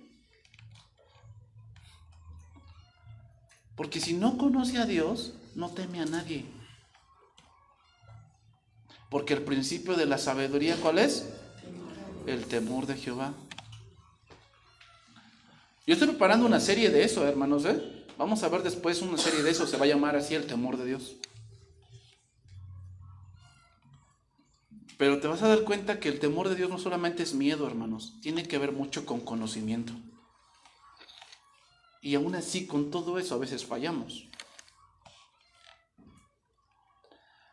Porque si no conoce a Dios, no teme a nadie. Porque el principio de la sabiduría, ¿cuál es? El temor de Jehová. Yo estoy preparando una serie de eso, hermanos. ¿eh? Vamos a ver después una serie de eso. Se va a llamar así el temor de Dios. Pero te vas a dar cuenta que el temor de Dios no solamente es miedo, hermanos. Tiene que ver mucho con conocimiento. Y aún así, con todo eso, a veces fallamos.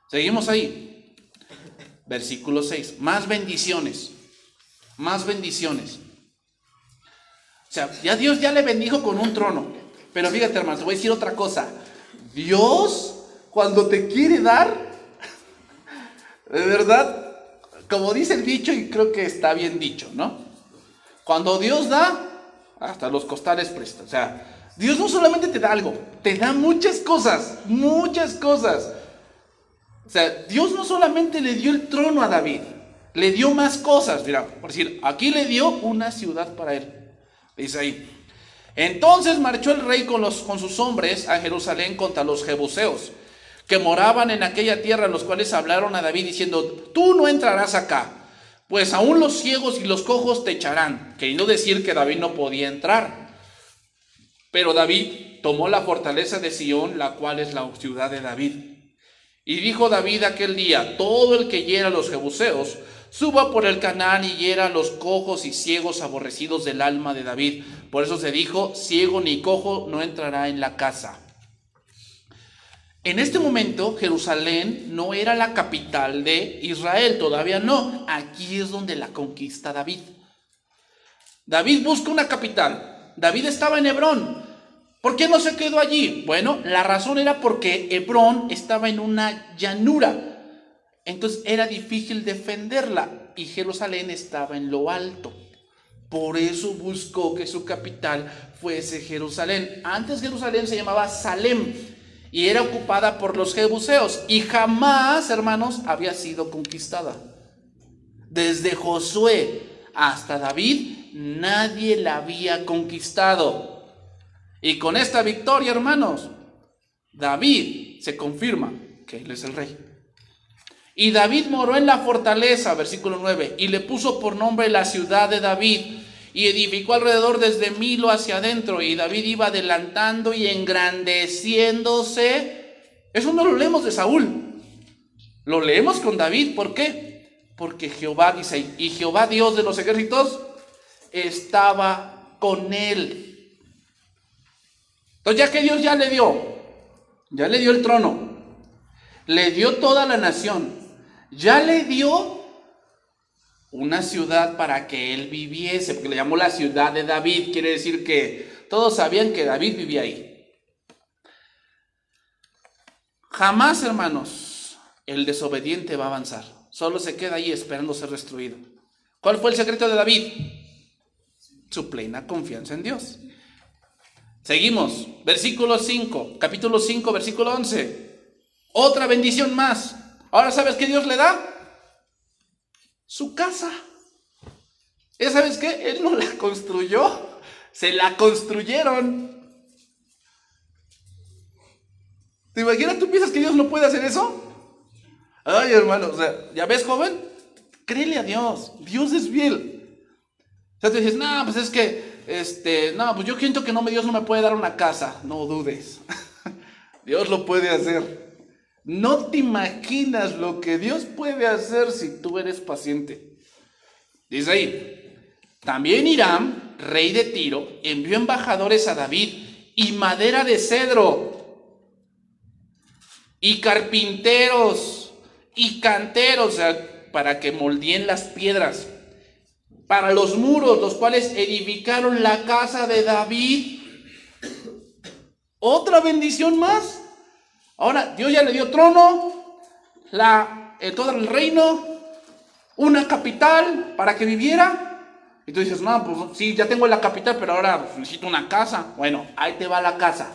Seguimos ahí. Versículo 6. Más bendiciones. Más bendiciones. O sea, ya Dios ya le bendijo con un trono. Pero fíjate, hermano, te voy a decir otra cosa. Dios, cuando te quiere dar, de verdad, como dice el dicho, y creo que está bien dicho, ¿no? Cuando Dios da, hasta los costales presta. O sea, Dios no solamente te da algo, te da muchas cosas, muchas cosas. O sea, Dios no solamente le dio el trono a David, le dio más cosas. Mira, por decir, aquí le dio una ciudad para él. Dice ahí. Entonces marchó el rey con, los, con sus hombres a Jerusalén contra los jebuseos, que moraban en aquella tierra, los cuales hablaron a David diciendo, tú no entrarás acá pues aún los ciegos y los cojos te echarán, queriendo decir que David no podía entrar. Pero David tomó la fortaleza de Sión, la cual es la ciudad de David. Y dijo David aquel día, todo el que hiera a los jebuseos, suba por el Canaán y hiera a los cojos y ciegos aborrecidos del alma de David. Por eso se dijo, ciego ni cojo no entrará en la casa. En este momento Jerusalén no era la capital de Israel, todavía no. Aquí es donde la conquista David. David busca una capital. David estaba en Hebrón. ¿Por qué no se quedó allí? Bueno, la razón era porque Hebrón estaba en una llanura. Entonces era difícil defenderla y Jerusalén estaba en lo alto. Por eso buscó que su capital fuese Jerusalén. Antes Jerusalén se llamaba Salem y era ocupada por los jebuseos y jamás, hermanos, había sido conquistada. Desde Josué hasta David, nadie la había conquistado. Y con esta victoria, hermanos, David se confirma que él es el rey. Y David moró en la fortaleza, versículo 9, y le puso por nombre la ciudad de David y edificó alrededor desde Milo hacia adentro y David iba adelantando y engrandeciéndose. Eso no lo leemos de Saúl, lo leemos con David. ¿Por qué? Porque Jehová dice, y Jehová Dios de los ejércitos estaba con él. Entonces ya que Dios ya le dio, ya le dio el trono, le dio toda la nación, ya le dio una ciudad para que él viviese, porque le llamó la ciudad de David, quiere decir que todos sabían que David vivía ahí. Jamás, hermanos, el desobediente va a avanzar, solo se queda ahí esperando ser destruido. ¿Cuál fue el secreto de David? Su plena confianza en Dios. Seguimos, versículo 5, capítulo 5, versículo 11. Otra bendición más. Ahora sabes qué Dios le da? Su casa. ¿Ya sabes qué? Él no la construyó, se la construyeron. ¿Te imaginas? ¿Tú piensas que Dios no puede hacer eso? Ay, hermano, o sea, ¿ya ves, joven? Créele a Dios, Dios es fiel. O sea, te dices, no, pues es que, este, no, pues yo siento que no, Dios no me puede dar una casa. No dudes, Dios lo puede hacer. No te imaginas lo que Dios puede hacer si tú eres paciente. Dice ahí, también Irán, rey de Tiro, envió embajadores a David y madera de cedro y carpinteros y canteros para que moldeen las piedras para los muros, los cuales edificaron la casa de David. Otra bendición más. Ahora, Dios ya le dio trono, la, todo el reino, una capital para que viviera. Y tú dices, no, pues sí, ya tengo la capital, pero ahora necesito una casa. Bueno, ahí te va la casa.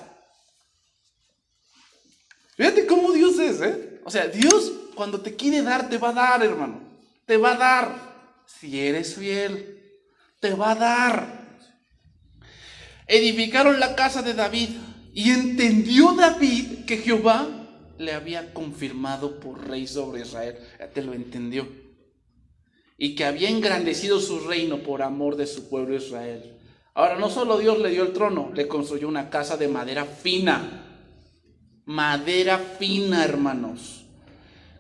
Fíjate cómo Dios es, ¿eh? O sea, Dios cuando te quiere dar, te va a dar, hermano. Te va a dar. Si eres fiel, te va a dar. Edificaron la casa de David y entendió David que Jehová le había confirmado por rey sobre Israel. Ya te lo entendió. Y que había engrandecido su reino por amor de su pueblo Israel. Ahora, no solo Dios le dio el trono, le construyó una casa de madera fina. Madera fina, hermanos.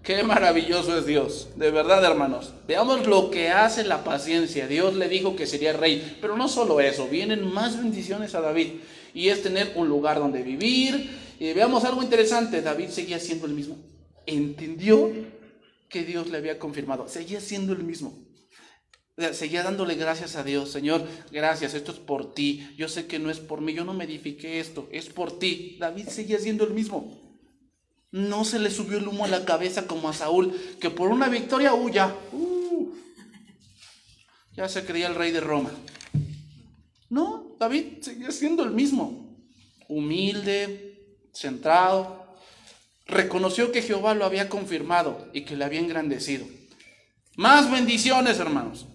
Qué maravilloso es Dios, de verdad hermanos. Veamos lo que hace la paciencia. Dios le dijo que sería rey, pero no solo eso, vienen más bendiciones a David y es tener un lugar donde vivir. Y veamos algo interesante, David seguía siendo el mismo. Entendió que Dios le había confirmado, seguía siendo el mismo. Seguía dándole gracias a Dios, Señor, gracias, esto es por ti. Yo sé que no es por mí, yo no me edifiqué esto, es por ti. David seguía siendo el mismo. No se le subió el humo a la cabeza como a Saúl, que por una victoria huya. Uh, ya se creía el rey de Roma. No, David seguía siendo el mismo. Humilde, centrado. Reconoció que Jehová lo había confirmado y que le había engrandecido. Más bendiciones, hermanos.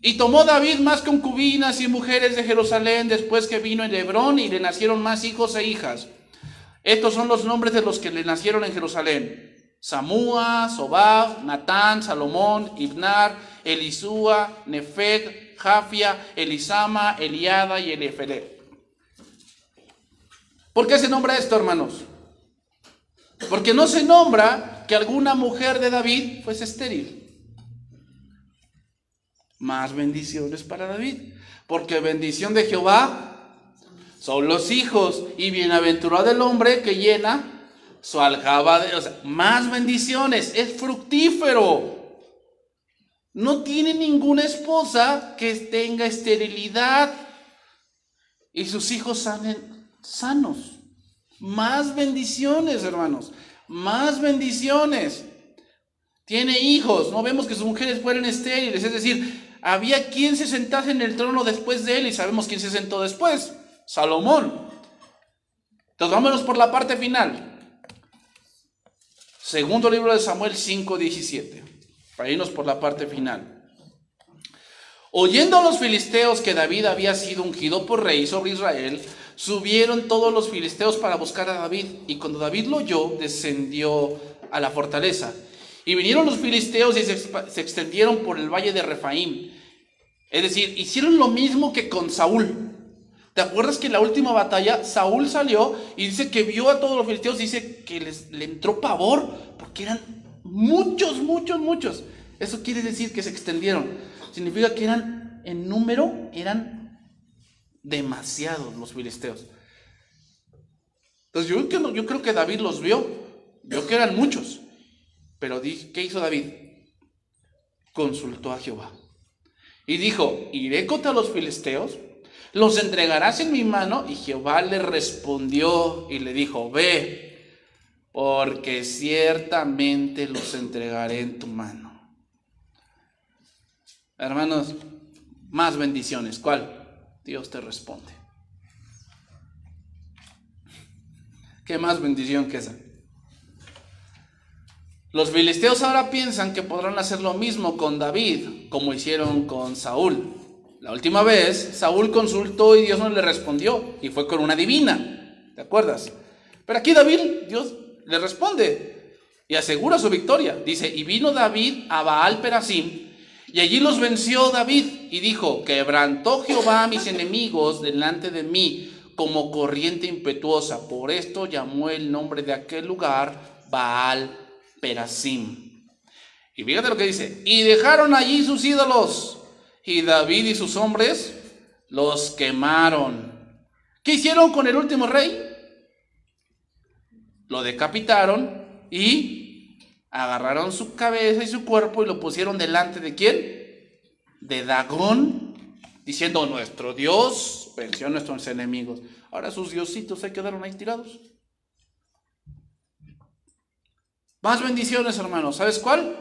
Y tomó David más concubinas y mujeres de Jerusalén después que vino en Hebrón y le nacieron más hijos e hijas. Estos son los nombres de los que le nacieron en Jerusalén. Samúa, Sobab, Natán, Salomón, Ibnar, Elisúa, Nefet, Jafia, Elisama, Eliada y Eliefelet. ¿Por qué se nombra esto, hermanos? Porque no se nombra que alguna mujer de David fuese estéril. Más bendiciones para David. Porque bendición de Jehová son los hijos. Y bienaventurado el hombre que llena su aljaba de... Más bendiciones. Es fructífero. No tiene ninguna esposa que tenga esterilidad. Y sus hijos salen sanos. Más bendiciones, hermanos. Más bendiciones. Tiene hijos. No vemos que sus mujeres fueran estériles. Es decir, había quien se sentase en el trono después de él y sabemos quién se sentó después. Salomón. Entonces vámonos por la parte final. Segundo libro de Samuel 5, 17. Para irnos por la parte final. Oyendo a los filisteos que David había sido ungido por rey sobre Israel, subieron todos los filisteos para buscar a David. Y cuando David lo oyó, descendió a la fortaleza. Y vinieron los filisteos y se, extendieron por el valle de Refaim. Es decir, hicieron lo mismo que con Saúl. ¿Te acuerdas que en la última batalla Saúl salió y dice que vio a todos los filisteos dice que les, le entró pavor porque eran muchos, muchos, muchos? Eso quiere decir que se extendieron. Significa que eran, en número, eran demasiados los filisteos. Entonces yo, creo que David los vio, vio que eran muchos. Pero ¿qué hizo David? Consultó a Jehová. Y dijo, iré contra los filisteos los entregarás en mi mano. Y Jehová le respondió y le dijo, ve, porque ciertamente los entregaré en tu mano. Hermanos, más bendiciones. ¿Cuál? Dios te responde. ¿Qué más bendición que esa? Los filisteos ahora piensan que podrán hacer lo mismo con David como hicieron con Saúl. La última vez Saúl consultó y Dios no le respondió y fue con una divina, ¿te acuerdas? Pero aquí David, Dios le responde y asegura su victoria. Dice, y vino David a Baal Perasim y allí los venció David y dijo, quebrantó Jehová a mis enemigos delante de mí como corriente impetuosa. Por esto llamó el nombre de aquel lugar Baal Perasim. Y fíjate lo que dice, y dejaron allí sus ídolos y David y sus hombres los quemaron. ¿Qué hicieron con el último rey? lo decapitaron y agarraron su cabeza y su cuerpo y lo pusieron delante de quién? De Dagón, diciendo, nuestro Dios venció a nuestros enemigos. Ahora sus diositos se quedaron ahí tirados. Más bendiciones, hermanos. ¿Sabes cuál?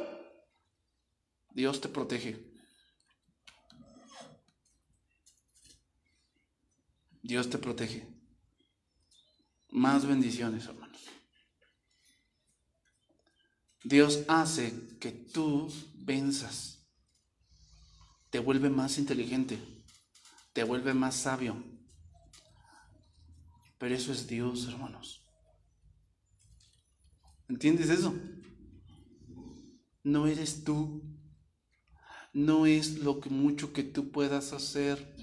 Dios te protege. Dios te protege. Más bendiciones, hermanos. Dios hace que tú venzas. Te vuelve más inteligente. Te vuelve más sabio. Pero eso es Dios, hermanos. ¿Entiendes eso? No eres tú. No es lo que mucho que tú puedas hacer.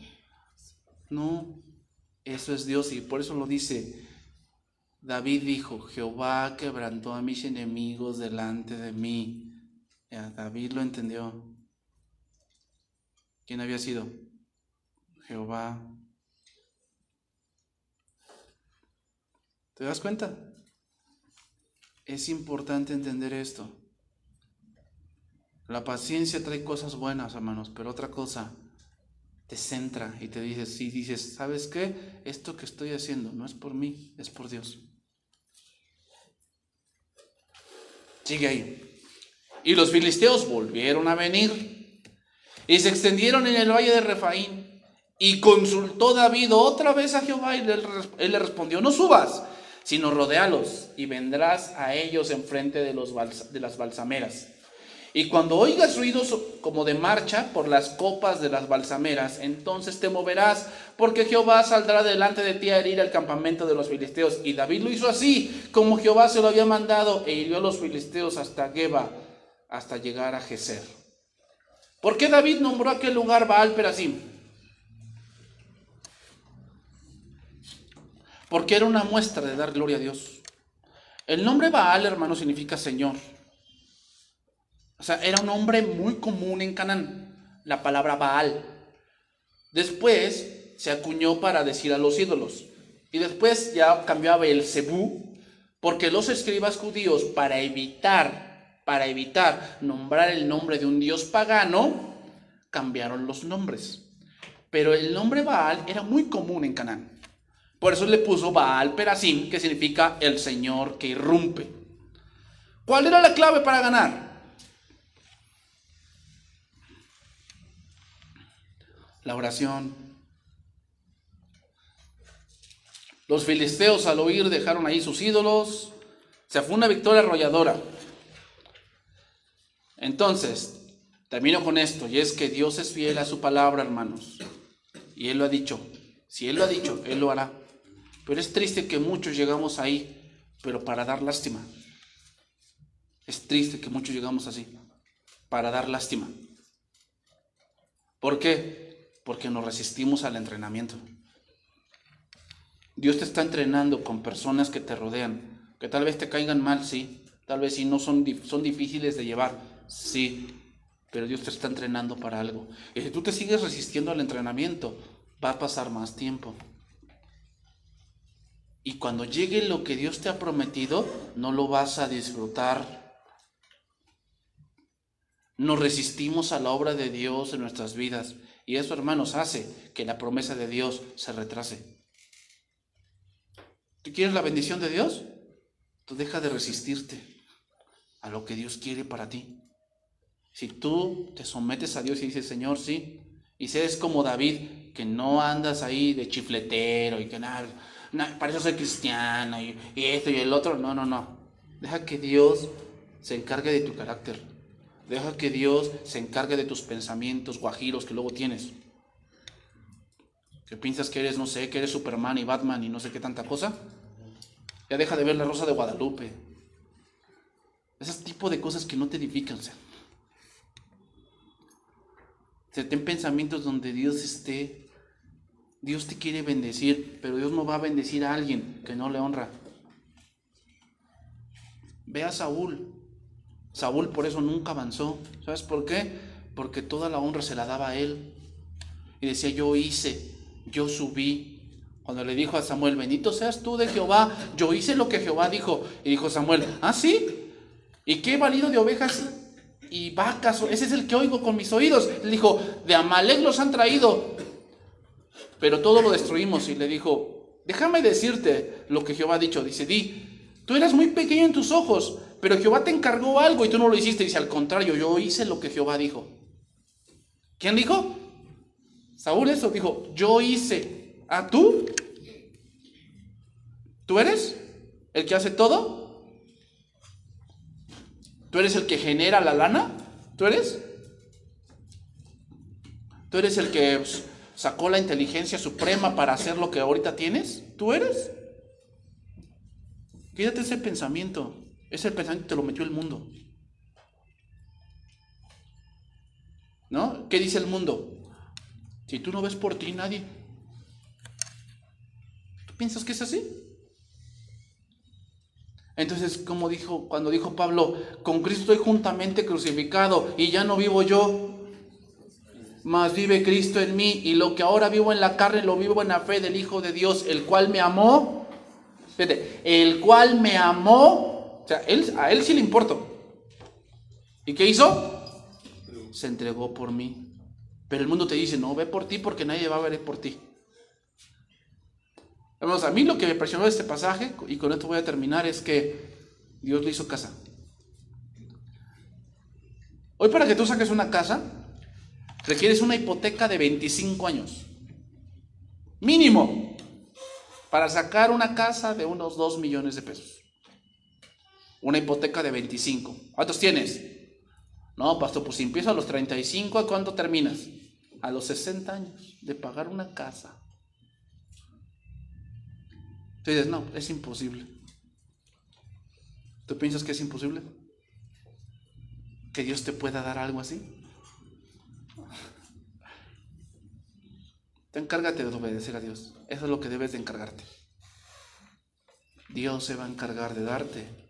No, eso es Dios y por eso lo dice. David dijo, Jehová quebrantó a mis enemigos delante de mí. Ya, David lo entendió. ¿Quién había sido? Jehová. ¿Te das cuenta? Es importante entender esto. La paciencia trae cosas buenas, hermanos, pero otra cosa te centra y te dices, si dices, ¿sabes qué? Esto que estoy haciendo no es por mí, es por Dios. Sigue ahí. Y los filisteos volvieron a venir y se extendieron en el valle de Refaín. Y consultó David otra vez a Jehová y él le respondió, no subas, sino rodealos y vendrás a ellos enfrente de, los de las balsameras. Y cuando oigas ruidos como de marcha por las copas de las balsameras, entonces te moverás, porque Jehová saldrá delante de ti a herir al campamento de los filisteos. Y David lo hizo así, como Jehová se lo había mandado, e hirió a los filisteos hasta Geba, hasta llegar a Geser. ¿Por qué David nombró aquel lugar Baal Perasim? Porque era una muestra de dar gloria a Dios. El nombre Baal, hermano, significa Señor. O sea, era un nombre muy común en Canaán, la palabra Baal. Después se acuñó para decir a los ídolos. Y después ya cambió a Belcebú, porque los escribas judíos, para evitar, para evitar nombrar el nombre de un dios pagano, cambiaron los nombres. Pero el nombre Baal era muy común en Canaán. Por eso le puso Baal Perasim, que significa el Señor que irrumpe. ¿Cuál era la clave para ganar? La oración. Los filisteos al oír dejaron ahí sus ídolos. Se fue una victoria arrolladora. Entonces, termino con esto, y es que Dios es fiel a su palabra, hermanos. Y Él lo ha dicho. Si Él lo ha dicho, Él lo hará. Pero es triste que muchos llegamos ahí, pero para dar lástima. Es triste que muchos llegamos así, para dar lástima. ¿Por qué? Porque nos resistimos al entrenamiento. Dios te está entrenando con personas que te rodean, que tal vez te caigan mal, sí, tal vez sí no son, son difíciles de llevar, sí, pero Dios te está entrenando para algo. Y si tú te sigues resistiendo al entrenamiento, va a pasar más tiempo. Y cuando llegue lo que Dios te ha prometido, no lo vas a disfrutar. Nos resistimos a la obra de Dios en nuestras vidas. Y eso, hermanos, hace que la promesa de Dios se retrase. ¿Tú quieres la bendición de Dios? Tú deja de resistirte a lo que Dios quiere para ti. Si tú te sometes a Dios y dices, Señor, sí, y seas como David, que no andas ahí de chifletero y que nada, para eso soy cristiano y esto y el otro, no, no, no. Deja que Dios se encargue de tu carácter. Deja que Dios se encargue de tus pensamientos guajiros que luego tienes. Que piensas que eres, no sé, que eres Superman y Batman y no sé qué tanta cosa. Ya deja de ver la rosa de Guadalupe. Ese tipo de cosas que no te edifican. O sea. ten pensamientos donde Dios esté. Dios te quiere bendecir, pero Dios no va a bendecir a alguien que no le honra. Ve a Saúl. Saúl por eso nunca avanzó. ¿Sabes por qué? Porque toda la honra se la daba a él. Y decía, yo hice, yo subí. Cuando le dijo a Samuel, bendito seas tú de Jehová, yo hice lo que Jehová dijo. Y dijo Samuel, ¿ah, sí? ¿Y qué valido de ovejas y vacas? Ese es el que oigo con mis oídos. Le dijo, de Amalek los han traído. Pero todo lo destruimos. Y le dijo, déjame decirte lo que Jehová ha dicho. Dice, di, tú eras muy pequeño en tus ojos, pero Jehová te encargó algo y tú no lo hiciste. Dice, al contrario, yo hice lo que Jehová dijo. ¿Quién dijo? Saúl eso dijo, yo hice. ¿Ah, tú? ¿Tú eres el que hace todo? ¿Tú eres el que genera la lana? ¿Tú eres? ¿Tú eres el que sacó la inteligencia suprema para hacer lo que ahorita tienes? ¿Tú eres? Quédate ese pensamiento. Ese pensamiento te lo metió el mundo. ¿No? ¿Qué dice el mundo? Si tú no ves por ti, nadie. ¿Tú piensas que es así? Entonces, como dijo, cuando dijo Pablo, con Cristo estoy juntamente crucificado y ya no vivo yo, mas vive Cristo en mí y lo que ahora vivo en la carne lo vivo en la fe del Hijo de Dios, el cual me amó, el cual me amó, o sea, él, a él sí le importó. ¿Y qué hizo? Se entregó por mí. Pero el mundo te dice, no, ve por ti porque nadie va a ver por ti. Vamos, a mí lo que me impresionó de este pasaje, y con esto voy a terminar, es que Dios le hizo casa. Hoy para que tú saques una casa, requieres una hipoteca de 25 años. Mínimo. Para sacar una casa de unos 2 millones de pesos. Una hipoteca de 25. ¿Cuántos tienes? No, pastor, pues si empiezo a los 35, ¿a cuánto terminas? A los 60 años de pagar una casa. Tú dices, no, es imposible. ¿Tú piensas que es imposible? ¿Que Dios te pueda dar algo así? Te encárgate de obedecer a Dios. Eso es lo que debes de encargarte. Dios se va a encargar de darte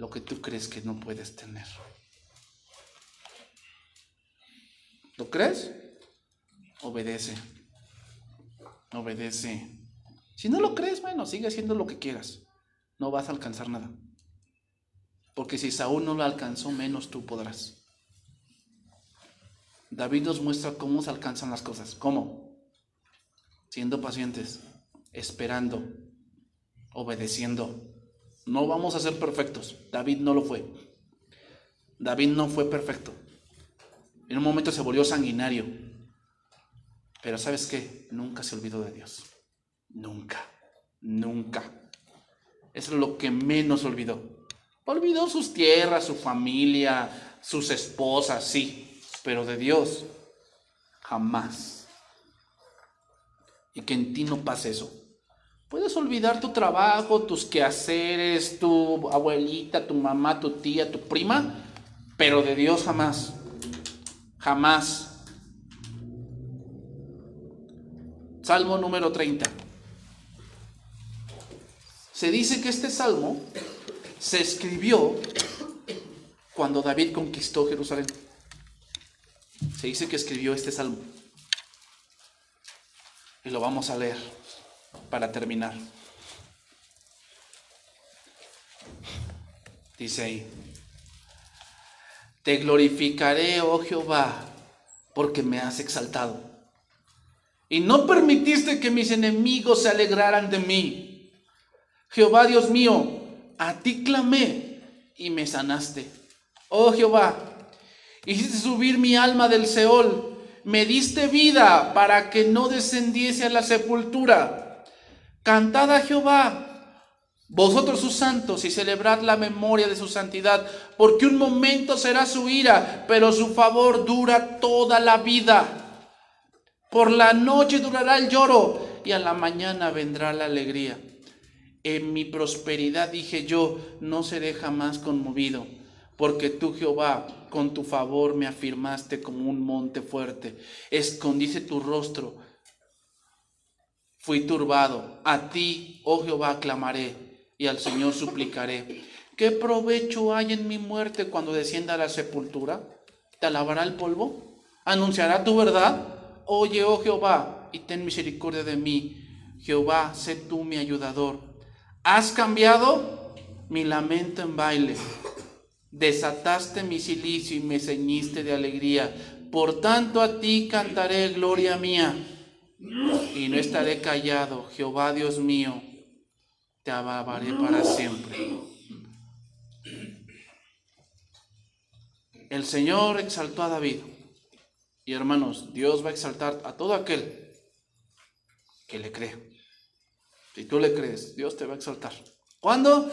lo que tú crees que no puedes tener. ¿Lo crees? Obedece. Obedece. Si no lo crees, bueno, sigue haciendo lo que quieras. No vas a alcanzar nada. Porque si Saúl no lo alcanzó, menos tú podrás. David nos muestra cómo se alcanzan las cosas. ¿Cómo? Siendo pacientes, esperando, obedeciendo. No vamos a ser perfectos. David no lo fue. David no fue perfecto. En un momento se volvió sanguinario. Pero ¿sabes qué? Nunca se olvidó de Dios. Nunca. Nunca. Es lo que menos olvidó. Olvidó sus tierras, su familia, sus esposas, sí. Pero de Dios, jamás. Y que en ti no pase eso. Puedes olvidar tu trabajo, tus quehaceres, tu abuelita, tu mamá, tu tía, tu prima, pero de Dios jamás. Jamás. Salmo número 30. Se dice que este salmo se escribió cuando David conquistó Jerusalén. Se dice que escribió este salmo. Y lo vamos a leer para terminar. Dice ahí, te glorificaré, oh Jehová, porque me has exaltado. Y no permitiste que mis enemigos se alegraran de mí. Jehová Dios mío, a ti clamé y me sanaste. Oh Jehová, hiciste subir mi alma del Seol, me diste vida para que no descendiese a la sepultura. Cantad a Jehová vosotros sus santos y celebrad la memoria de su santidad, porque un momento será su ira, pero su favor dura toda la vida. Por la noche durará el lloro y a la mañana vendrá la alegría. En mi prosperidad dije yo, no seré jamás conmovido, porque tú Jehová con tu favor me afirmaste como un monte fuerte, escondiste tu rostro, fui turbado, a ti, oh Jehová, clamaré y al Señor suplicaré. ¿Qué provecho hay en mi muerte cuando descienda a la sepultura? ¿Te alabará el polvo? ¿Anunciará tu verdad? Oye, oh Jehová, y ten misericordia de mí. Jehová, sé tú mi ayudador. Has cambiado mi lamento en baile. Desataste mi silicio y me ceñiste de alegría. Por tanto a ti cantaré gloria mía. Y no estaré callado, Jehová Dios mío te alabaré para siempre. El Señor exaltó a David. Y hermanos, Dios va a exaltar a todo aquel que le cree. Si tú le crees, Dios te va a exaltar. ¿Cuándo?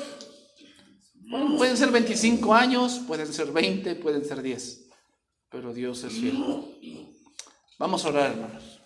Pueden ser 25 años, pueden ser 20, pueden ser 10, pero Dios es fiel. Vamos a orar, hermanos.